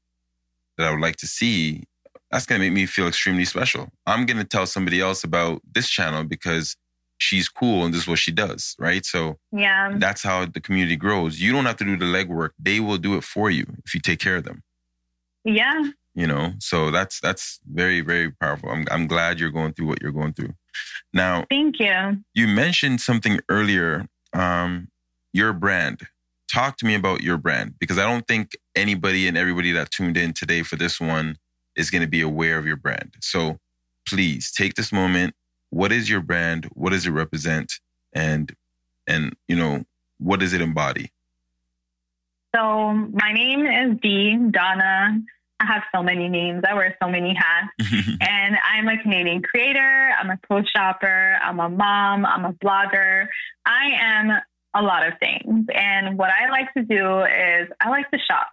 that I would like to see, that's gonna make me feel extremely special. I'm gonna tell somebody else about this channel because she's cool and this is what she does, right? So Yeah. that's how the community grows. You don't have to do the legwork; they will do it for you if you take care of them. Yeah. You know, so that's that's very very powerful. I'm I'm glad you're going through what you're going through. Now, Thank you. you mentioned something earlier. Um, your brand. Talk to me about your brand because I don't think anybody and everybody that tuned in today for this one is going to be aware of your brand. So please take this moment. What is your brand? What does it represent? And and you know what does it embody? So my name is Dee Donna. I have so many names. I wear so many hats. and I'm a Canadian creator. I'm a pro shopper. I'm a mom. I'm a blogger. I am a lot of things. And what I like to do is I like to shop.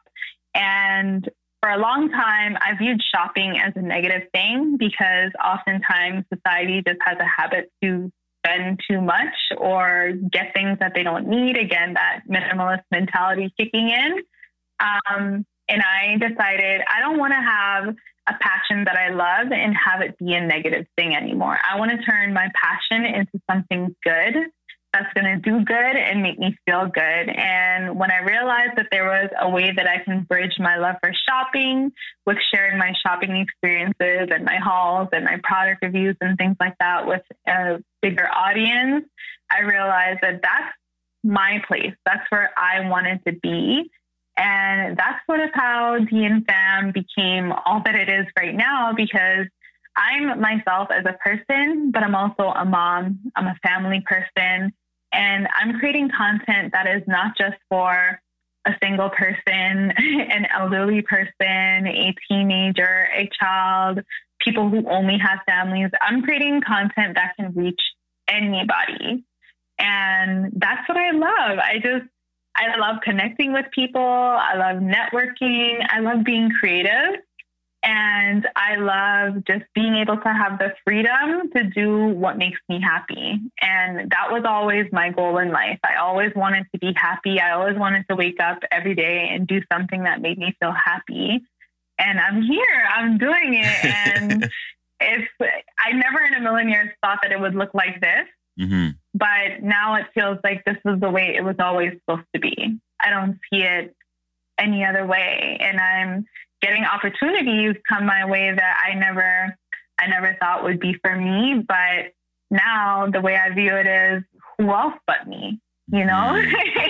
And for a long time, I viewed shopping as a negative thing because oftentimes society just has a habit to spend too much or get things that they don't need. Again, that minimalist mentality kicking in. Um, and I decided I don't want to have a passion that I love and have it be a negative thing anymore. I want to turn my passion into something good that's going to do good and make me feel good. And when I realized that there was a way that I can bridge my love for shopping with sharing my shopping experiences and my hauls and my product reviews and things like that with a bigger audience, I realized that that's my place. That's where I wanted to be. And that's sort of how DN Fam became all that it is right now because I'm myself as a person, but I'm also a mom. I'm a family person. And I'm creating content that is not just for a single person, an elderly person, a teenager, a child, people who only have families. I'm creating content that can reach anybody. And that's what I love. I just, I love connecting with people. I love networking. I love being creative. And I love just being able to have the freedom to do what makes me happy. And that was always my goal in life. I always wanted to be happy. I always wanted to wake up every day and do something that made me feel happy. And I'm here, I'm doing it. And it's, I never in a million years thought that it would look like this. Mm-hmm. But now it feels like this is the way it was always supposed to be. I don't see it any other way. And I'm getting opportunities come my way that I never I never thought would be for me. But now the way I view it is who else but me, you know?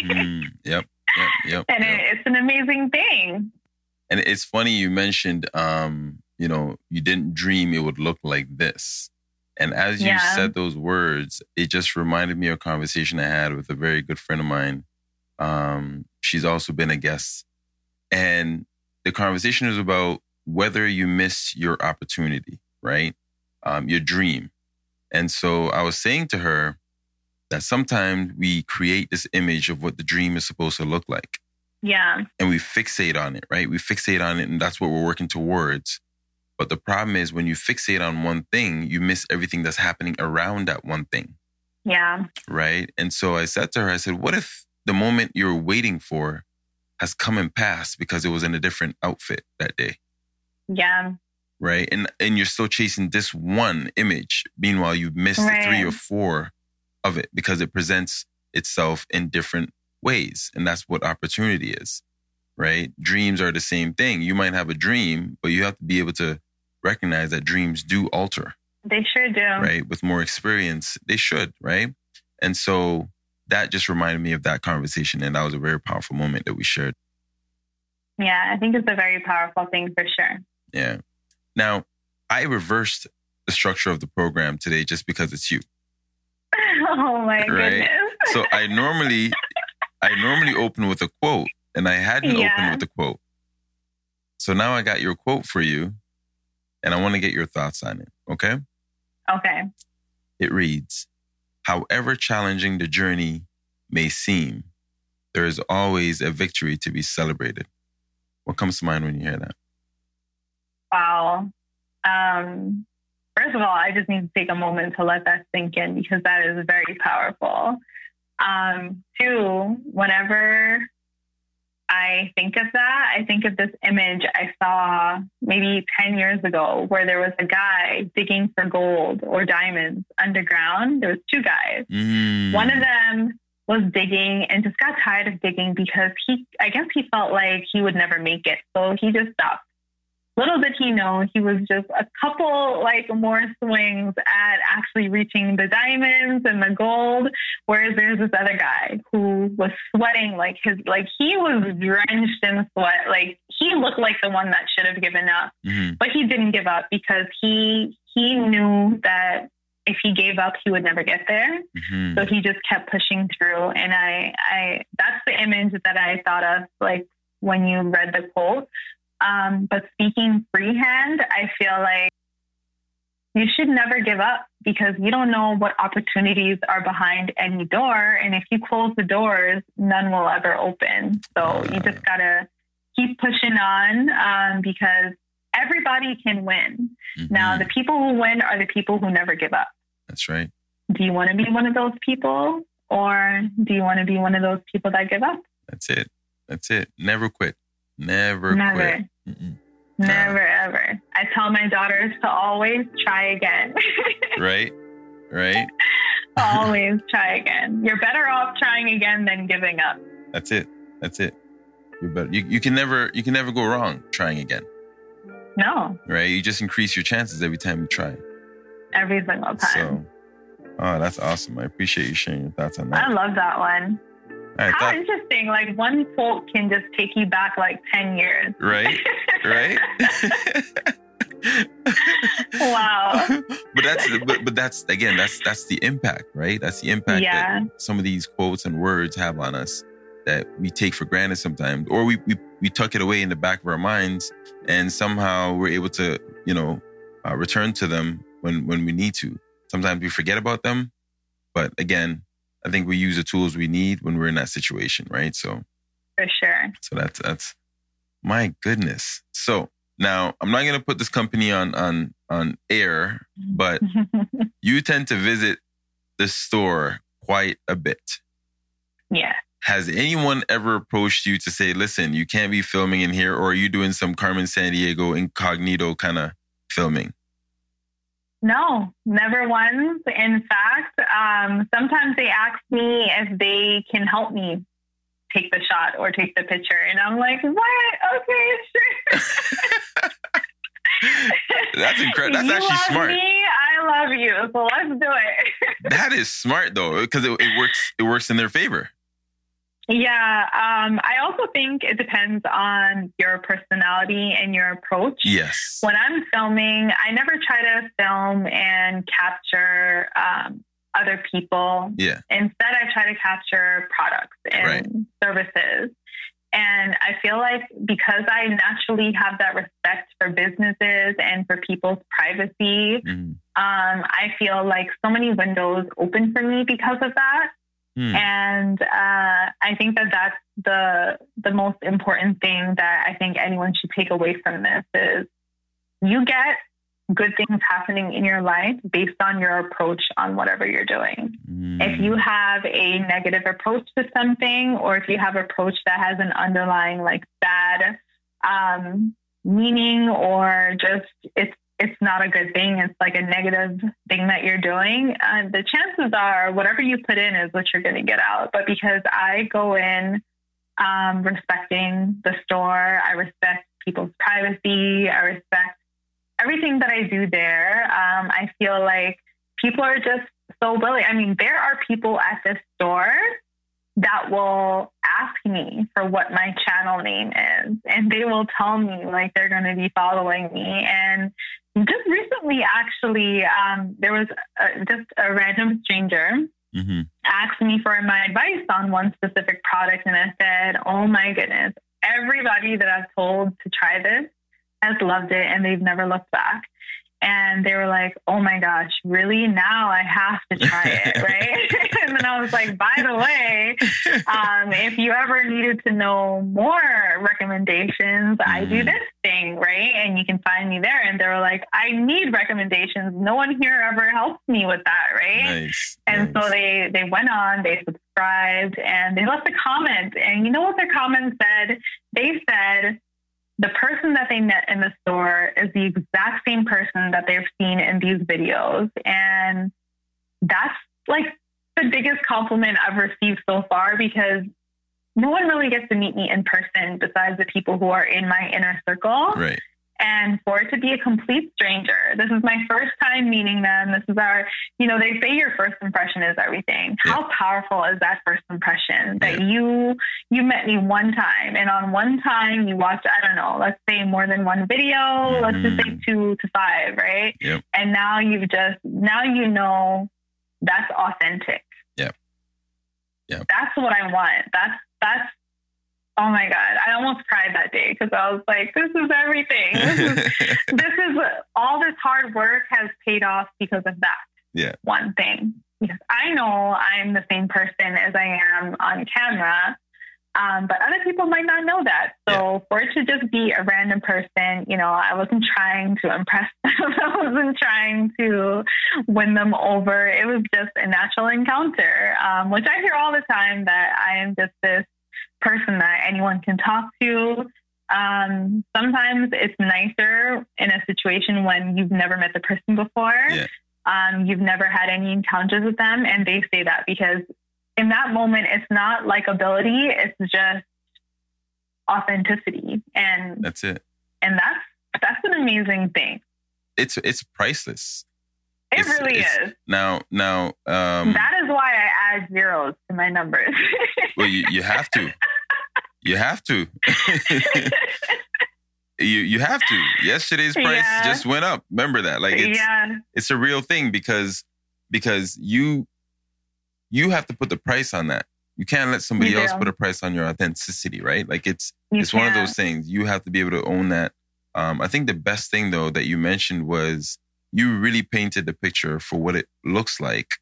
mm, yep. Yep. Yep. And yep. It, it's an amazing thing. And it's funny you mentioned um, you know, you didn't dream it would look like this. And as you yeah. said those words, it just reminded me of a conversation I had with a very good friend of mine. Um, she's also been a guest. And the conversation is about whether you miss your opportunity, right? Um, your dream. And so I was saying to her that sometimes we create this image of what the dream is supposed to look like. Yeah. And we fixate on it, right? We fixate on it, and that's what we're working towards. But the problem is when you fixate on one thing, you miss everything that's happening around that one thing. Yeah. Right. And so I said to her, I said, what if the moment you're waiting for has come and passed because it was in a different outfit that day. Yeah. Right. And and you're still chasing this one image. Meanwhile, you've missed right. three or four of it because it presents itself in different ways. And that's what opportunity is. Right. Dreams are the same thing. You might have a dream, but you have to be able to recognize that dreams do alter. They sure do. Right. With more experience, they should. Right. And so that just reminded me of that conversation. And that was a very powerful moment that we shared. Yeah, I think it's a very powerful thing for sure. Yeah. Now, I reversed the structure of the program today just because it's you. Oh my right? goodness. so I normally I normally open with a quote and I hadn't yeah. opened with a quote. So now I got your quote for you and I want to get your thoughts on it, okay? Okay. It reads, However challenging the journey may seem, there is always a victory to be celebrated. What comes to mind when you hear that? Wow. Um, first of all, I just need to take a moment to let that sink in because that is very powerful. Um, two, whenever I think of that, I think of this image I saw maybe 10 years ago where there was a guy digging for gold or diamonds underground. There was two guys. Mm. One of them was digging and just got tired of digging because he I guess he felt like he would never make it. So he just stopped. Little did he know he was just a couple like more swings at actually reaching the diamonds and the gold. Whereas there's this other guy who was sweating like his like he was drenched in sweat. Like he looked like the one that should have given up. Mm-hmm. But he didn't give up because he he knew that if he gave up, he would never get there. Mm-hmm. So he just kept pushing through. And I, I, that's the image that I thought of, like when you read the quote. Um, but speaking freehand, I feel like you should never give up because you don't know what opportunities are behind any door. And if you close the doors, none will ever open. So you just gotta keep pushing on um, because everybody can win. Mm-hmm. Now, the people who win are the people who never give up. That's right. Do you want to be one of those people or do you want to be one of those people that give up? That's it. That's it. Never quit. Never, Never. quit. Mm-mm. Never, ever. I tell my daughters to always try again. Right? Right? always try again. You're better off trying again than giving up. That's it. That's it. You're better. You, you can never you can never go wrong trying again. No, Right? You just increase your chances every time you try. every single time. So oh that's awesome. I appreciate you sharing your thoughts on that. I love that one. Right, How thought- interesting. Like one quote can just take you back like 10 years. right? Right? wow. but that's but, but that's again that's that's the impact right that's the impact Yeah. that some of these quotes and words have on us that we take for granted sometimes or we, we we tuck it away in the back of our minds and somehow we're able to you know uh, return to them when when we need to sometimes we forget about them but again i think we use the tools we need when we're in that situation right so For sure. so that's that's my goodness so now i'm not going to put this company on on on air but you tend to visit the store quite a bit. yeah. Has anyone ever approached you to say, listen, you can't be filming in here, or are you doing some Carmen Sandiego incognito kind of filming? No, never once. In fact, um, sometimes they ask me if they can help me take the shot or take the picture. And I'm like, what? Okay, sure. That's incredible. That's you actually love smart. Me, I love you. So let's do it. That is smart though, because it, it works. It works in their favor. Yeah. Um, I also think it depends on your personality and your approach. Yes. when I'm filming, I never try to film and capture um, other people. Yeah. Instead, I try to capture products and Right. services. And I feel like because I naturally have that respect for businesses and for people's privacy, Mhm. um, I feel like so many windows open for me because of that. Hmm. And uh, I think that that's the the most important thing that I think anyone should take away from this is you get good things happening in your life based on your approach on whatever you're doing. Mm. If you have a negative approach to something, or if you have approach that has an underlying like bad um, meaning, or just it's it's not a good thing, it's like a negative thing that you're doing. Uh, the chances are whatever you put in is what you're going to get out. But because I go in um, respecting the store, I respect people's privacy, I respect everything that I do there. Um, I feel like people are just so willing. I mean, there are people at this store that will ask me for what my channel name is, and they will tell me like they're going to be following me. And just recently, actually, um, there was a, just a random stranger Mhm. asked me for my advice on one specific product, and I said, "Oh my goodness, everybody that I've told to try this has loved it, and they've never looked back." And they were like, "Oh my gosh, really? Now I have to try it, right?" and I was like, "By the way, um, if you ever needed to know more recommendations, I do Mhm. this thing, right? And you can find me there." And they were like, "I need recommendations. No one here ever helps me with that, right?" Nice. And nice. so they they went on, they subscribed, and they left a comment. And you know what their comment said? They said the person that they met in the store is the exact same person that they've seen in these videos, and that's like the biggest compliment I've received so far because no one really gets to meet me in person besides the people who are in my inner circle right. and for it to be a complete stranger. This is my first time meeting them. This is our, you know, they say your first impression is everything. How powerful is that first impression that Yeah. you you met me one time and on one time you watched, I don't know, let's say more than one video, let's just say Mhm. two to five, right? Yep. And now you've just now you know that's authentic. Yeah. Yeah. That's what I want. That's that's oh my god. I almost cried that day because I was like, this is everything. This is this is all this hard work has paid off because of that Yeah. one thing. Because I know I'm the same person as I am on camera, Um, but other people might not know that. So for it to just be a random person, you know, I wasn't trying to impress them. I wasn't trying to win them over. It was just a natural encounter, um, which I hear all the time that I am just this person that anyone can talk to. Um, sometimes it's nicer in a situation when you've never met the person before. Yeah. Um, you've never had any encounters with them, and they say that because in that moment, it's not likability; it's just authenticity, and That's it. and that's that's an amazing thing. It's it's priceless. It It's- really it's- is. Now now um that is why I add zeros to my numbers. well you, you have to. You have to. you you have to. Yesterday's price Yeah. just went up. Remember that. Like it's yeah, it's a real thing because because you you have to put the price on that. You can't let somebody else put a price on your authenticity, right? Like it's you it's one of those things. You have to be able to own that. Um, I think the best thing though that you mentioned was you really painted the picture for what it looks like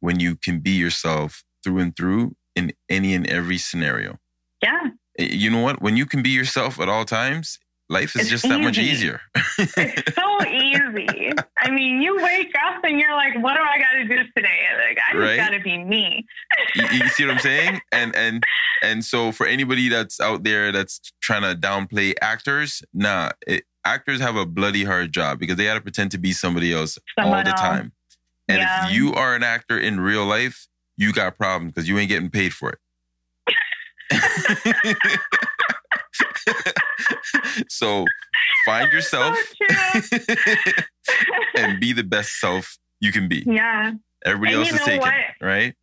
when you can be yourself through and through in any and every scenario. Yeah, Eh, You know what? When you can be yourself at all times, life is It's just that much easier. it's so easy. I mean, you wake up and you're like, "What do I got to do today?" Like, I just Right. got to be me. you, you see what I'm saying? And and and so for anybody that's out there that's trying to downplay actors, nah, it, actors have a bloody hard job because they got to pretend to be somebody else all the else. time. And Yeah. if you are an actor in real life, you got problems because you ain't getting paid for it. so find yourself So and be the best self you can be. yeah. Everybody And else is taken, what? right?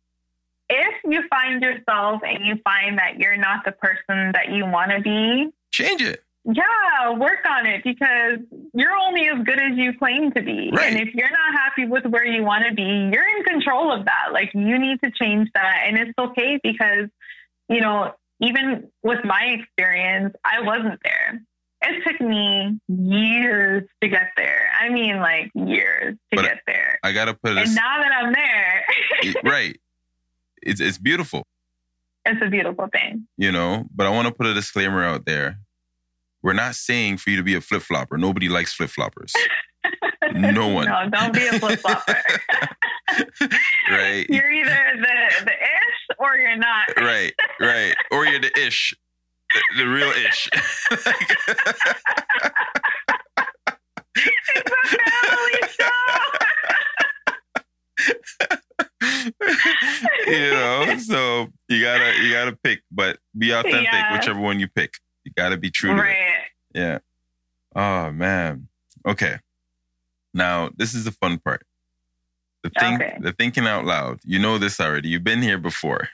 If you find yourself and you find that you're not the person that you want to be, Change it. yeah, work on it because you're only as good as you claim to be. Right. And if you're not happy with where you want to be, you're in control of that. Like you need to change that. And it's okay because, you know, even with my experience, I wasn't there. It took me years to get there. I mean, like years to But- get there. I gotta put And this now that I'm there, right. It's it's beautiful. it's a beautiful thing. you know, but I want to put a disclaimer out there. We're not saying for you to be a flip flopper. Nobody likes flip floppers, No one. no, don't be a flip flopper. right? you're either the the ish or you're not. right, right. Or you're the ish, the, the real ish. It's a family show. you know, so you gotta you gotta pick, but be authentic, Yeah. whichever one you pick. You gotta be true to it. Yeah. Oh man. Okay. Now this is the fun part. The think Okay. the thinking out loud. You know this already. You've been here before.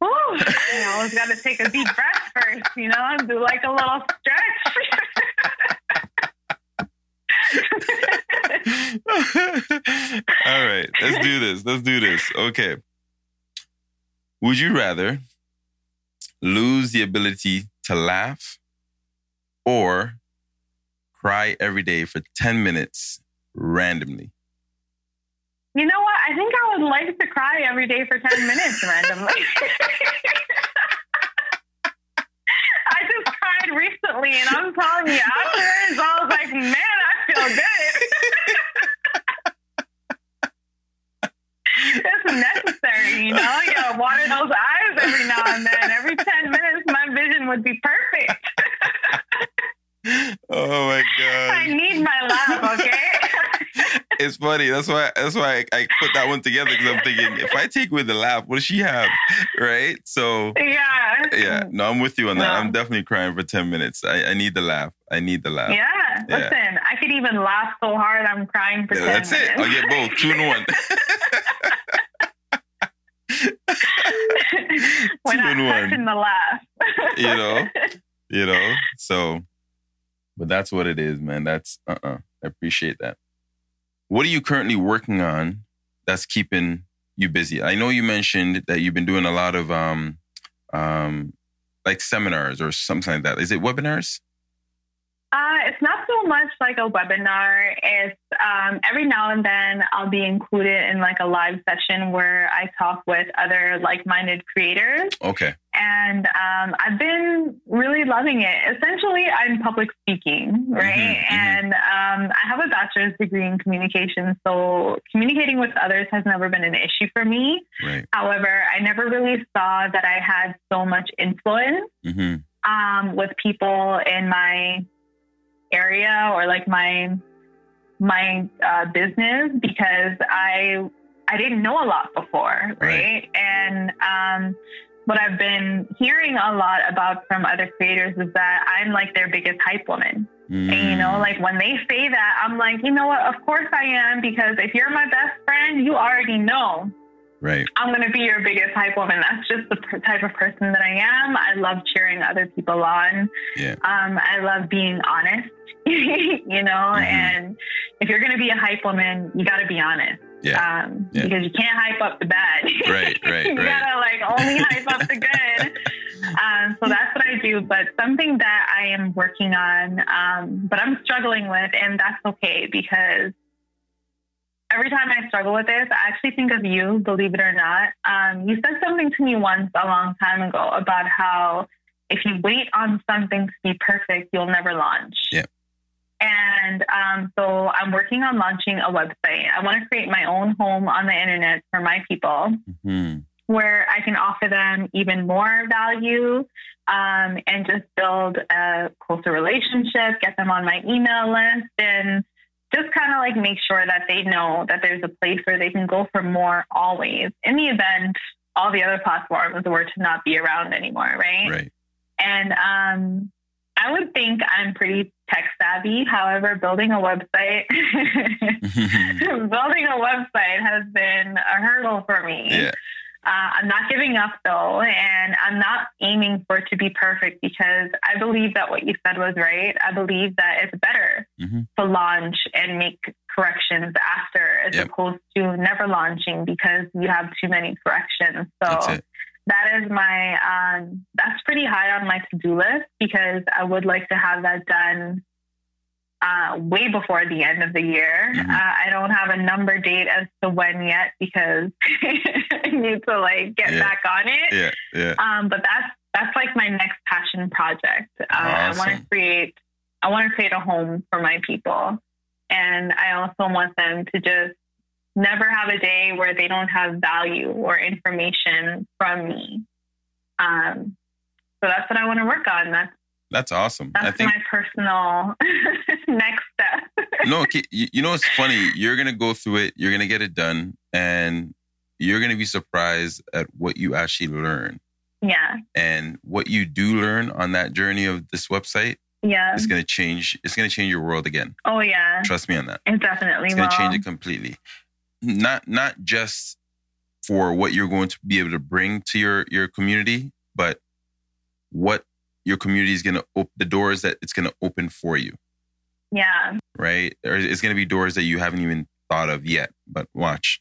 Woo. You always got to take a deep breath first, you know, and do like a little stretch. All right, let's do this. Let's do this. Okay. Would you rather lose the ability to laugh or cry every day for 10 minutes randomly? You know what? I think I would like to cry every day for 10 minutes randomly. I just cried recently, and I'm telling you, afterwards, I was like, man, I feel good. it's necessary, you know? You gotta water those eyes every now and then. Every 10 minutes, my vision would be perfect. Oh my god! I need my laugh, okay? It's funny. That's why that's why I, I put that one together because I'm thinking if I take with the laugh, what does she have? Right? So yeah. yeah, no, I'm with you on that. No. I'm definitely crying for 10 minutes. I, I need the laugh. I need the laugh. Yeah. Yeah. Listen, I could even laugh so hard I'm crying for Yeah, 10 that's it. minutes. I'll get both. Two in one. We're Two not in one. the laugh. You know? you know so but that's what it is man. That's uh-uh. I appreciate that. What are you currently working on that's keeping you busy? I know you mentioned that you've been doing a lot of um um like seminars or something like that. Is it webinars Uh, it's not so much like a webinar. It's um, every now and then I'll be included in like a live session where I talk with other like-minded creators. Okay. And um, I've been really loving it. Essentially, I'm public speaking, right? Mhm, mhm. And um, I have a bachelor's degree in communication, so communicating with others has never been an issue for me. Right. However, I never really saw that I had so much influence hmm um, with people in my area or like my my uh, business because I I didn't know a lot before, right? Right. And um, what I've been hearing a lot about from other creators is that I'm like their biggest hype woman. And you know, Mm. like when they say that, I'm like, you know what? Of course I am because if you're my best friend, you already know right. I'm going to be your biggest hype woman. That's just the type of person that I am. I love cheering other people on. Yeah. Um, I love being honest, you know, Mhm. and if you're going to be a hype woman, you got to be honest. Yeah. Um, Yeah. Because you can't hype up the bad. Right, right, you right. gotta like only hype up the good. Um, so that's what I do. But something that I am working on, um, but I'm struggling with, and that's okay because every time I struggle with this, I actually think of you, believe it or not. Um, you said something to me once a long time ago about how if you wait on something to be perfect, you'll never launch. Yeah. And um, so I'm working on launching a website. I want to create my own home on the internet for my people hmm where I can offer them even more value um, and just build a closer relationship, get them on my email list, and just kind of like make sure that they know that there's a place where they can go for more always in the event all the other platforms were to not be around anymore, right? Right. And um, I would think I'm pretty tech savvy. However, building a website, building a website has been a hurdle for me. yeah. Uh, I'm not giving up though, and I'm not aiming for it to be perfect because I believe that what you said was right. I believe that it's better Mhm. to launch and make corrections after as Yep. opposed to never launching because you have too many corrections. So. That is my um, that's pretty high on my to-do list because I would like to have that done uh, way before the end of the year. Mhm. Uh, I don't have a number date as to when yet because I need to like get Yeah. back on it. Yeah. Yeah. Um, but that's that's like my next passion project. Uh, I want to create I want to create a home for my people, and I also want them to just never have a day where they don't have value or information from me. Um, so that's what I want to work on. That's That's awesome. I that's think my personal next step. no, you, you know it's funny. You're gonna go through it. You're gonna get it done, and you're gonna be surprised at what you actually learn yeah, and what you do learn on that journey of this website. yeah. It's gonna change. It's gonna change your world again. Oh yeah, Trust me on that. it definitely It's gonna change it completely. Not not just for what you're going to be able to bring to your your community, but what your community is gonna open the doors that it's gonna open for you. yeah. right? Or it's going to be doors that you haven't even thought of yet. But watch,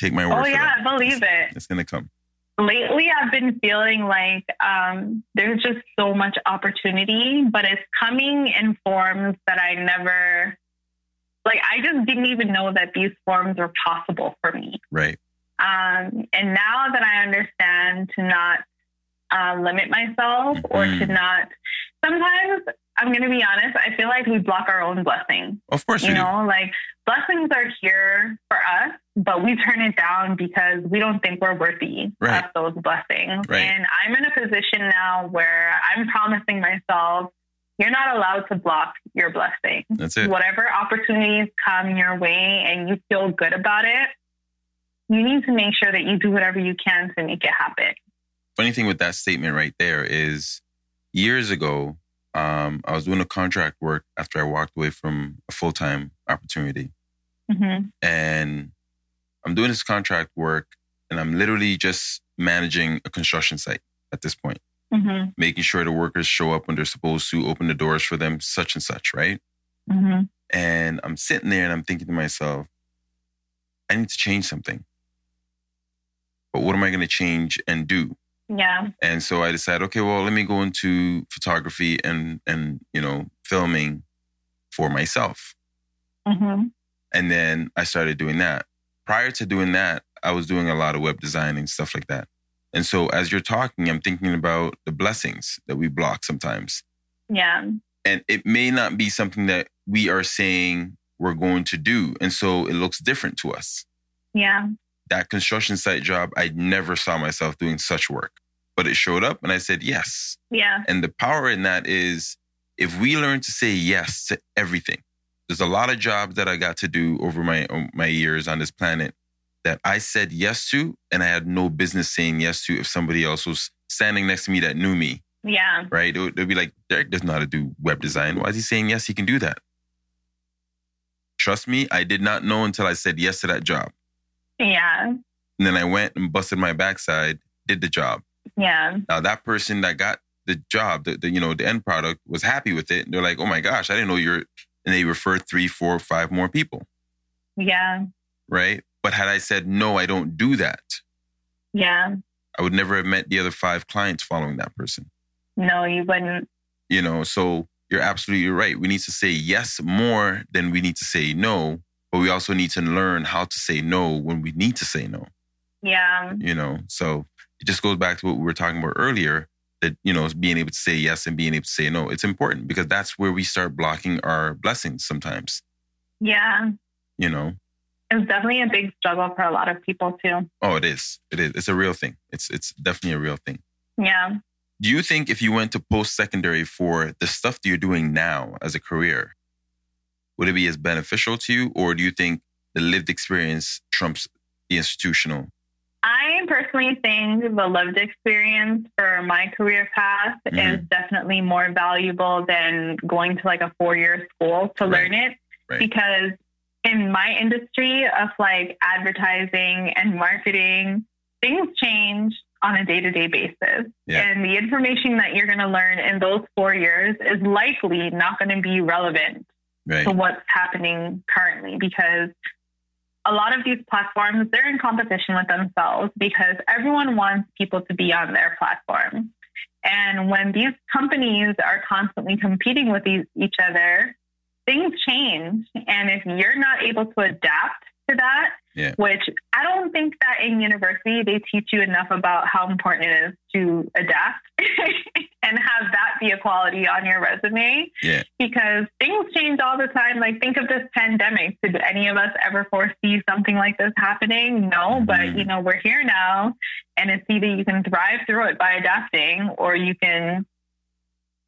take my word Oh yeah, that. Believe it. It's going to come. lately I've been feeling like um, there's just so much opportunity, but it's coming in forms that I never, like, I just didn't even know that these forms were possible for me. Right. Um, and now that I understand to not uh, limit myself or to Mhm. not, sometimes I'm going to be honest, I feel like we block our own blessing. Of course You you do. know, like blessings are here for us, but we turn it down because we don't think we're worthy Right. of those blessings. Right. And I'm in a position now where I'm promising myself, you're not allowed to block your blessing. That's it. Whatever opportunities come your way and you feel good about it, you need to make sure that you do whatever you can to make it happen. Funny thing with that statement right there is years ago, um, I was doing a contract work after I walked away from a full time opportunity. hmm And I'm doing this contract work and I'm literally just managing a construction site at this point, hmm making sure the workers show up when they're supposed to, open the doors for them, such and such, right? hmm And I'm sitting there and I'm thinking to myself, I need to change something. But what am I going to change and do? Yeah. And so I decided, okay, well, let me go into photography and and you know filming for myself. hmm And then I started doing that. Prior to doing that, I was doing a lot of web design and stuff like that. And so as you're talking, I'm thinking about the blessings that we block sometimes. Yeah. And it may not be something that we are saying we're going to do. And so it looks different to us. Yeah. That construction site job, I never saw myself doing such work, but it showed up and I said yes. Yeah. And the power in that is if we learn to say yes to everything, there's a lot of jobs that I got to do over my my years on this planet that I said yes to, and I had no business saying yes to if somebody else was standing next to me that knew me, Yeah. right? It would, they'd be like, Derek doesn't know how to do web design. Why is he saying yes? He can do that. Trust me, I did not know until I said yes to that job. Yeah. And then I went and busted my backside, did the job. Yeah. Now that person that got the job, the, the you know the end product was happy with it. And They're like, oh my gosh, I didn't know you're. And they referred three, four, five more people, Yeah. right? But had I said no, I don't do that, Yeah. I would never have met the other five clients following that person. No, you wouldn't. You know, so you're absolutely right. We need to say yes more than we need to say no, but we also need to learn how to say no when we need to say no. Yeah. you know so it just goes back to what we were talking about earlier that you know being able to say yes and being able to say no it's important because that's where we start blocking our blessings sometimes Yeah. you know It's definitely a big struggle for a lot of people too. oh it is it is it's a real thing it's it's definitely a real thing Yeah. do you think if you went to post secondary for the stuff that you're doing now as a career would it be as beneficial to you or do you think the lived experience trumps the institutional I personally think the lived experience for my career path Mhm. is definitely more valuable than going to like a four year school to Right. learn it. Right. Because in my industry of like advertising and marketing, things change on a day to day basis. Yeah. And the information that you're going to learn in those four years is likely not going to be relevant right to what's happening currently because a lot of these platforms they're in competition with themselves because everyone wants people to be on their platform and when these companies are constantly competing with each other things change and if you're not able to adapt to that Yeah. which i don't think that in university they teach you enough about how important it is to adapt and have that be a quality on your resume yeah because things change all the time. Like, think of this pandemic. Did any of us ever foresee something like this happening? No, but Mhm. you know, we're here now, and it's either you can thrive through it by adapting, or you can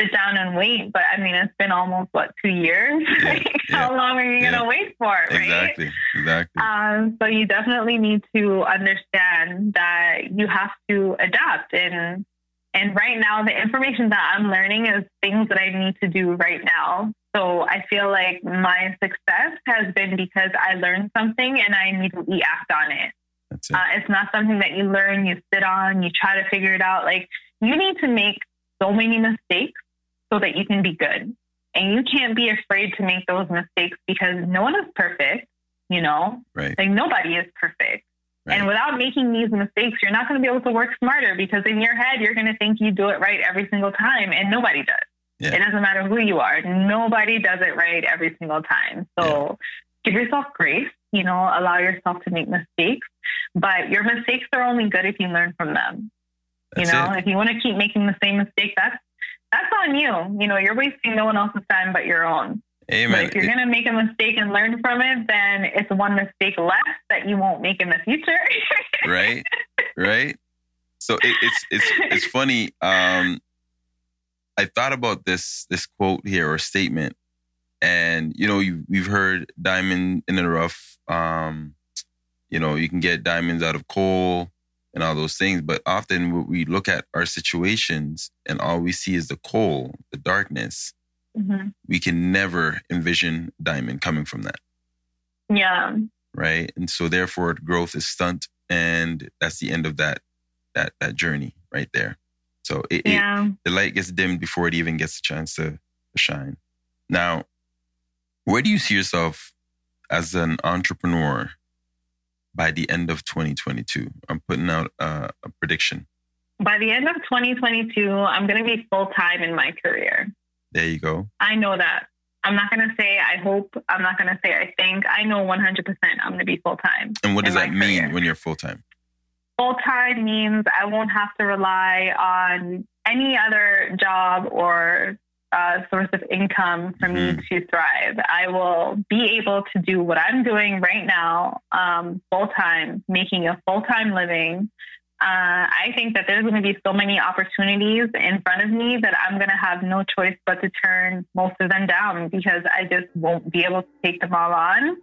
sit down and wait. But I mean, it's been almost what two years. Yeah, How yeah, long are you yeah. gonna wait for? Right? exactly exactly Um, so you definitely need to understand that you have to adapt and and right now the information that I'm learning is things that I need to do right now. So I feel like my success has been because I learned something and I immediately act on it. that's it Uh, it's not something that you learn, you sit on, you try to figure it out. Like you need to make so many mistakes so that you can be good. And you can't be afraid to make those mistakes because no one is perfect, you know? right Like nobody is perfect. Right. And without making these mistakes, you're not going to be able to work smarter because in your head, you're going to think you do it right every single time, and nobody does. Yeah. It doesn't matter who you are. Nobody does it right every single time. So give yourself grace, you know, allow yourself to make mistakes, but your mistakes are only good if you learn from them. That's you know, it. if you want to keep making the same mistake, that's that's on you. You know, you're wasting no one else's time but your own. But Amen. if you're going to make a mistake and learn from it, then it's one mistake less that you won't make in the future. right right so it, it's it's it's funny um i thought about this this quote here or statement and you know you, we've heard diamond in the rough um you know you can get diamonds out of coal and all those things but often what we look at our situations and all we see is the coal the darkness Mhm. we can never envision diamond coming from that Yeah. right? And so therefore growth is stunt and that's the end of that that that journey right there. So it, it Yeah. the light gets dimmed before it even gets a chance to, to shine. Now, where do you see yourself as an entrepreneur by the end of 2022? I'm putting out a, a prediction. By the end of 2022, I'm going to be full time in my career. There you go. I know that. I'm not going to say I hope. I'm not going to say I think. I know 100% I'm going to be full time. And what does that mean career. when you're full time? Full time means I won't have to rely on any other job or uh, source of income for mm-hmm. me to thrive. I will be able to do what I'm doing right now um, full time, making a full time living. Uh, I think that there's going to be so many opportunities in front of me that I'm going to have no choice but to turn most of them down because I just won't be able to take them all on.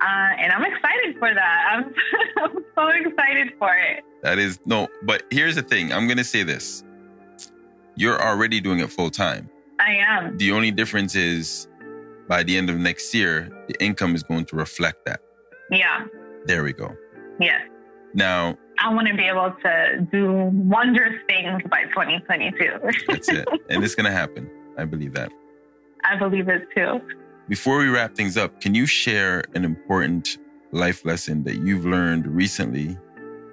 Uh, and I'm excited for that. I'm, I'm so excited for it. That is no, but here's the thing. I'm going to say this. You're already doing it full time. I am. The only difference is by the end of next year, the income is going to reflect that. Yeah. There we go. Yes. Now, I want to be able to do wondrous things by 2022. that's it. And it's going to happen. I believe that. I believe it too. Before we wrap things up, can you share an important life lesson that you've learned recently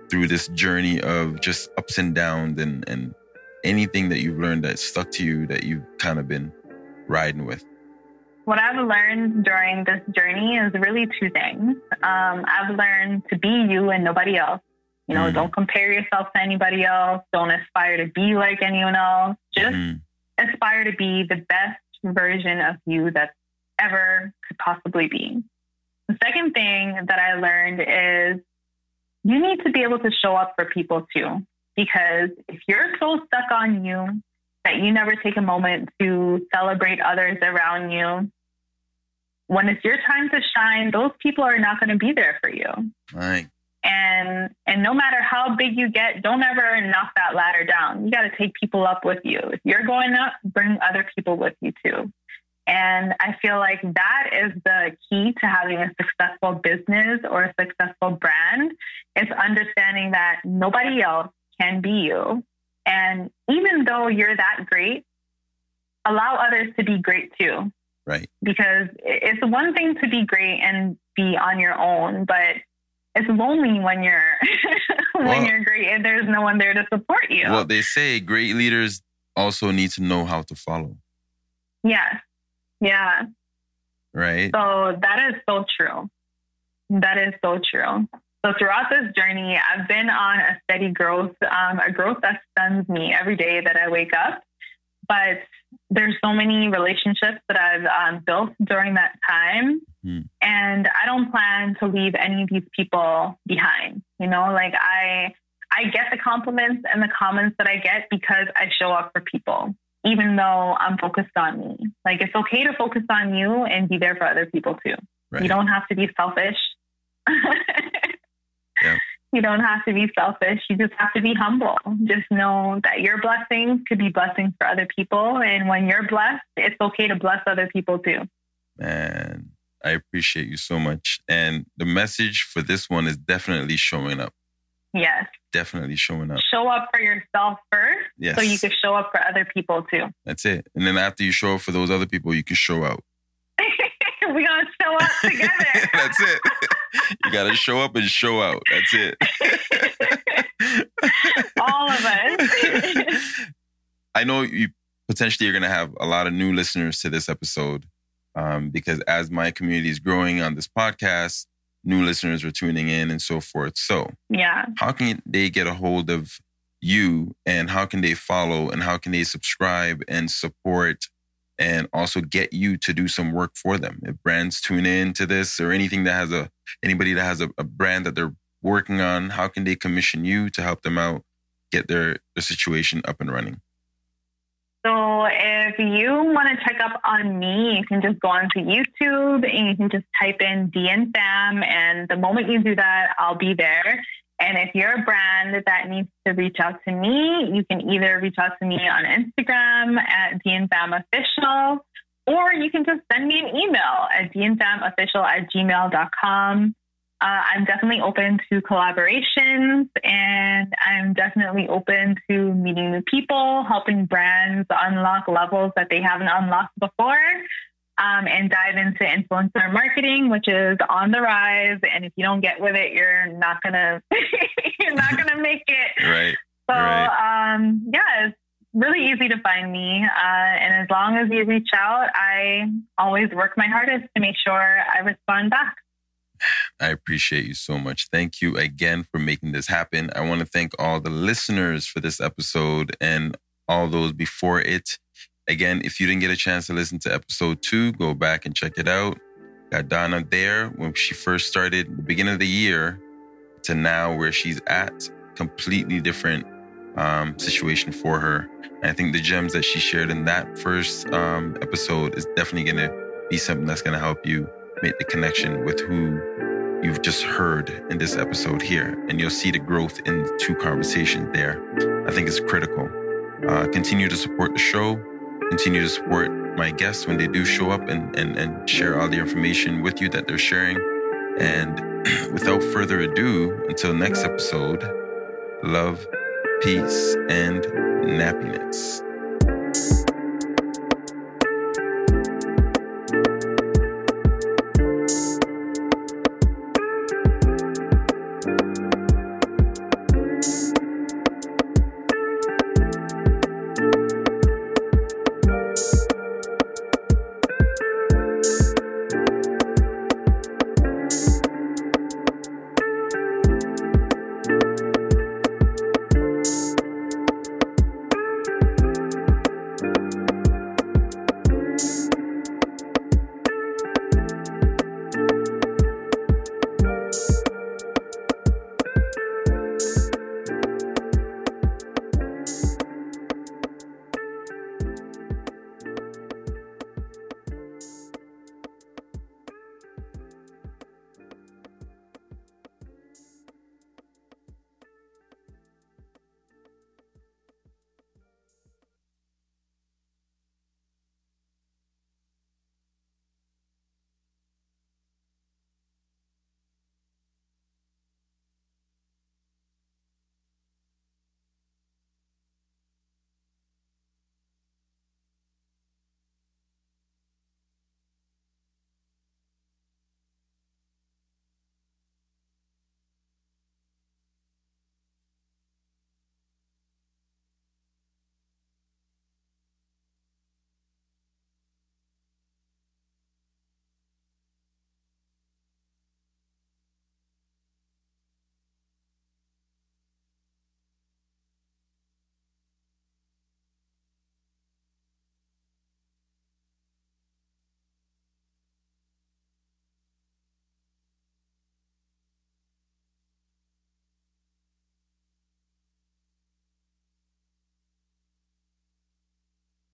through this journey of just ups and downs and, and anything that you've learned that stuck to you that you've kind of been riding with? What I've learned during this journey is really two things. Um, I've learned to be you and nobody else. You know, mm. don't compare yourself to anybody else. Don't aspire to be like anyone else. Just mm. aspire to be the best version of you that ever could possibly be. The second thing that I learned is you need to be able to show up for people too because if you're so stuck on you that you never take a moment to celebrate others around you, when it's your time to shine, those people are not going to be there for you. Right. And and no matter how big you get, don't ever knock that ladder down. You got to take people up with you. If you're going up, bring other people with you too. And I feel like that is the key to having a successful business or a successful brand. It's understanding that nobody else can be you. And even though you're that great, allow others to be great too. Right. Because it's one thing to be great and be on your own, but it's lonely when you're when well, you're great and there's no one there to support you. Well, they say great leaders also need to know how to follow. Yes. Yeah. Right. So that is so true. That is so true. So throughout this journey, I've been on a steady growth, um, a growth that stuns me every day that I wake up. But there's so many relationships that I've um, built during that time, mm. and I don't plan to leave any of these people behind. You know, like I, I get the compliments and the comments that I get because I show up for people, even though I'm focused on me. Like it's okay to focus on you and be there for other people too. Right. You don't have to be selfish. Yeah. You don't have to be selfish. You just have to be humble. Just know that your blessings could be blessings for other people. And when you're blessed, it's okay to bless other people too. Man, I appreciate you so much. And the message for this one is definitely showing up. Yes. Definitely showing up. Show up for yourself first. Yes. So you can show up for other people too. That's it. And then after you show up for those other people, you can show out. We're going to show up together. That's it. you got to show up and show out. That's it. All of us. I know you potentially you're going to have a lot of new listeners to this episode um, because as my community is growing on this podcast, new listeners are tuning in and so forth. So, yeah, how can they get a hold of you and how can they follow and how can they subscribe and support and also get you to do some work for them. If brands tune in to this or anything that has a anybody that has a, a brand that they're working on, how can they commission you to help them out get their, their situation up and running? So if you want to check up on me, you can just go onto YouTube and you can just type in DN Fam. And the moment you do that, I'll be there. And if you're a brand that needs to reach out to me, you can either reach out to me on Instagram at dnfamofficial, or you can just send me an email at dnfamofficial at gmail.com. Uh, I'm definitely open to collaborations and I'm definitely open to meeting new people, helping brands unlock levels that they haven't unlocked before um, and dive into influencer marketing, which is on the rise. And if you don't get with it, you're not gonna you're not gonna make it. Right. So right. Um, yeah, it's really easy to find me. Uh, and as long as you reach out, I always work my hardest to make sure I respond back. I appreciate you so much. Thank you again for making this happen. I want to thank all the listeners for this episode and all those before it. Again, if you didn't get a chance to listen to episode two, go back and check it out. Got Donna there when she first started, the beginning of the year, to now where she's at. Completely different um, situation for her. And I think the gems that she shared in that first um, episode is definitely going to be something that's going to help you make the connection with who you've just heard in this episode here. And you'll see the growth in the two conversations there. I think it's critical. Uh, continue to support the show, continue to support my guests when they do show up and, and, and share all the information with you that they're sharing. And without further ado, until next episode, love, peace, and nappiness.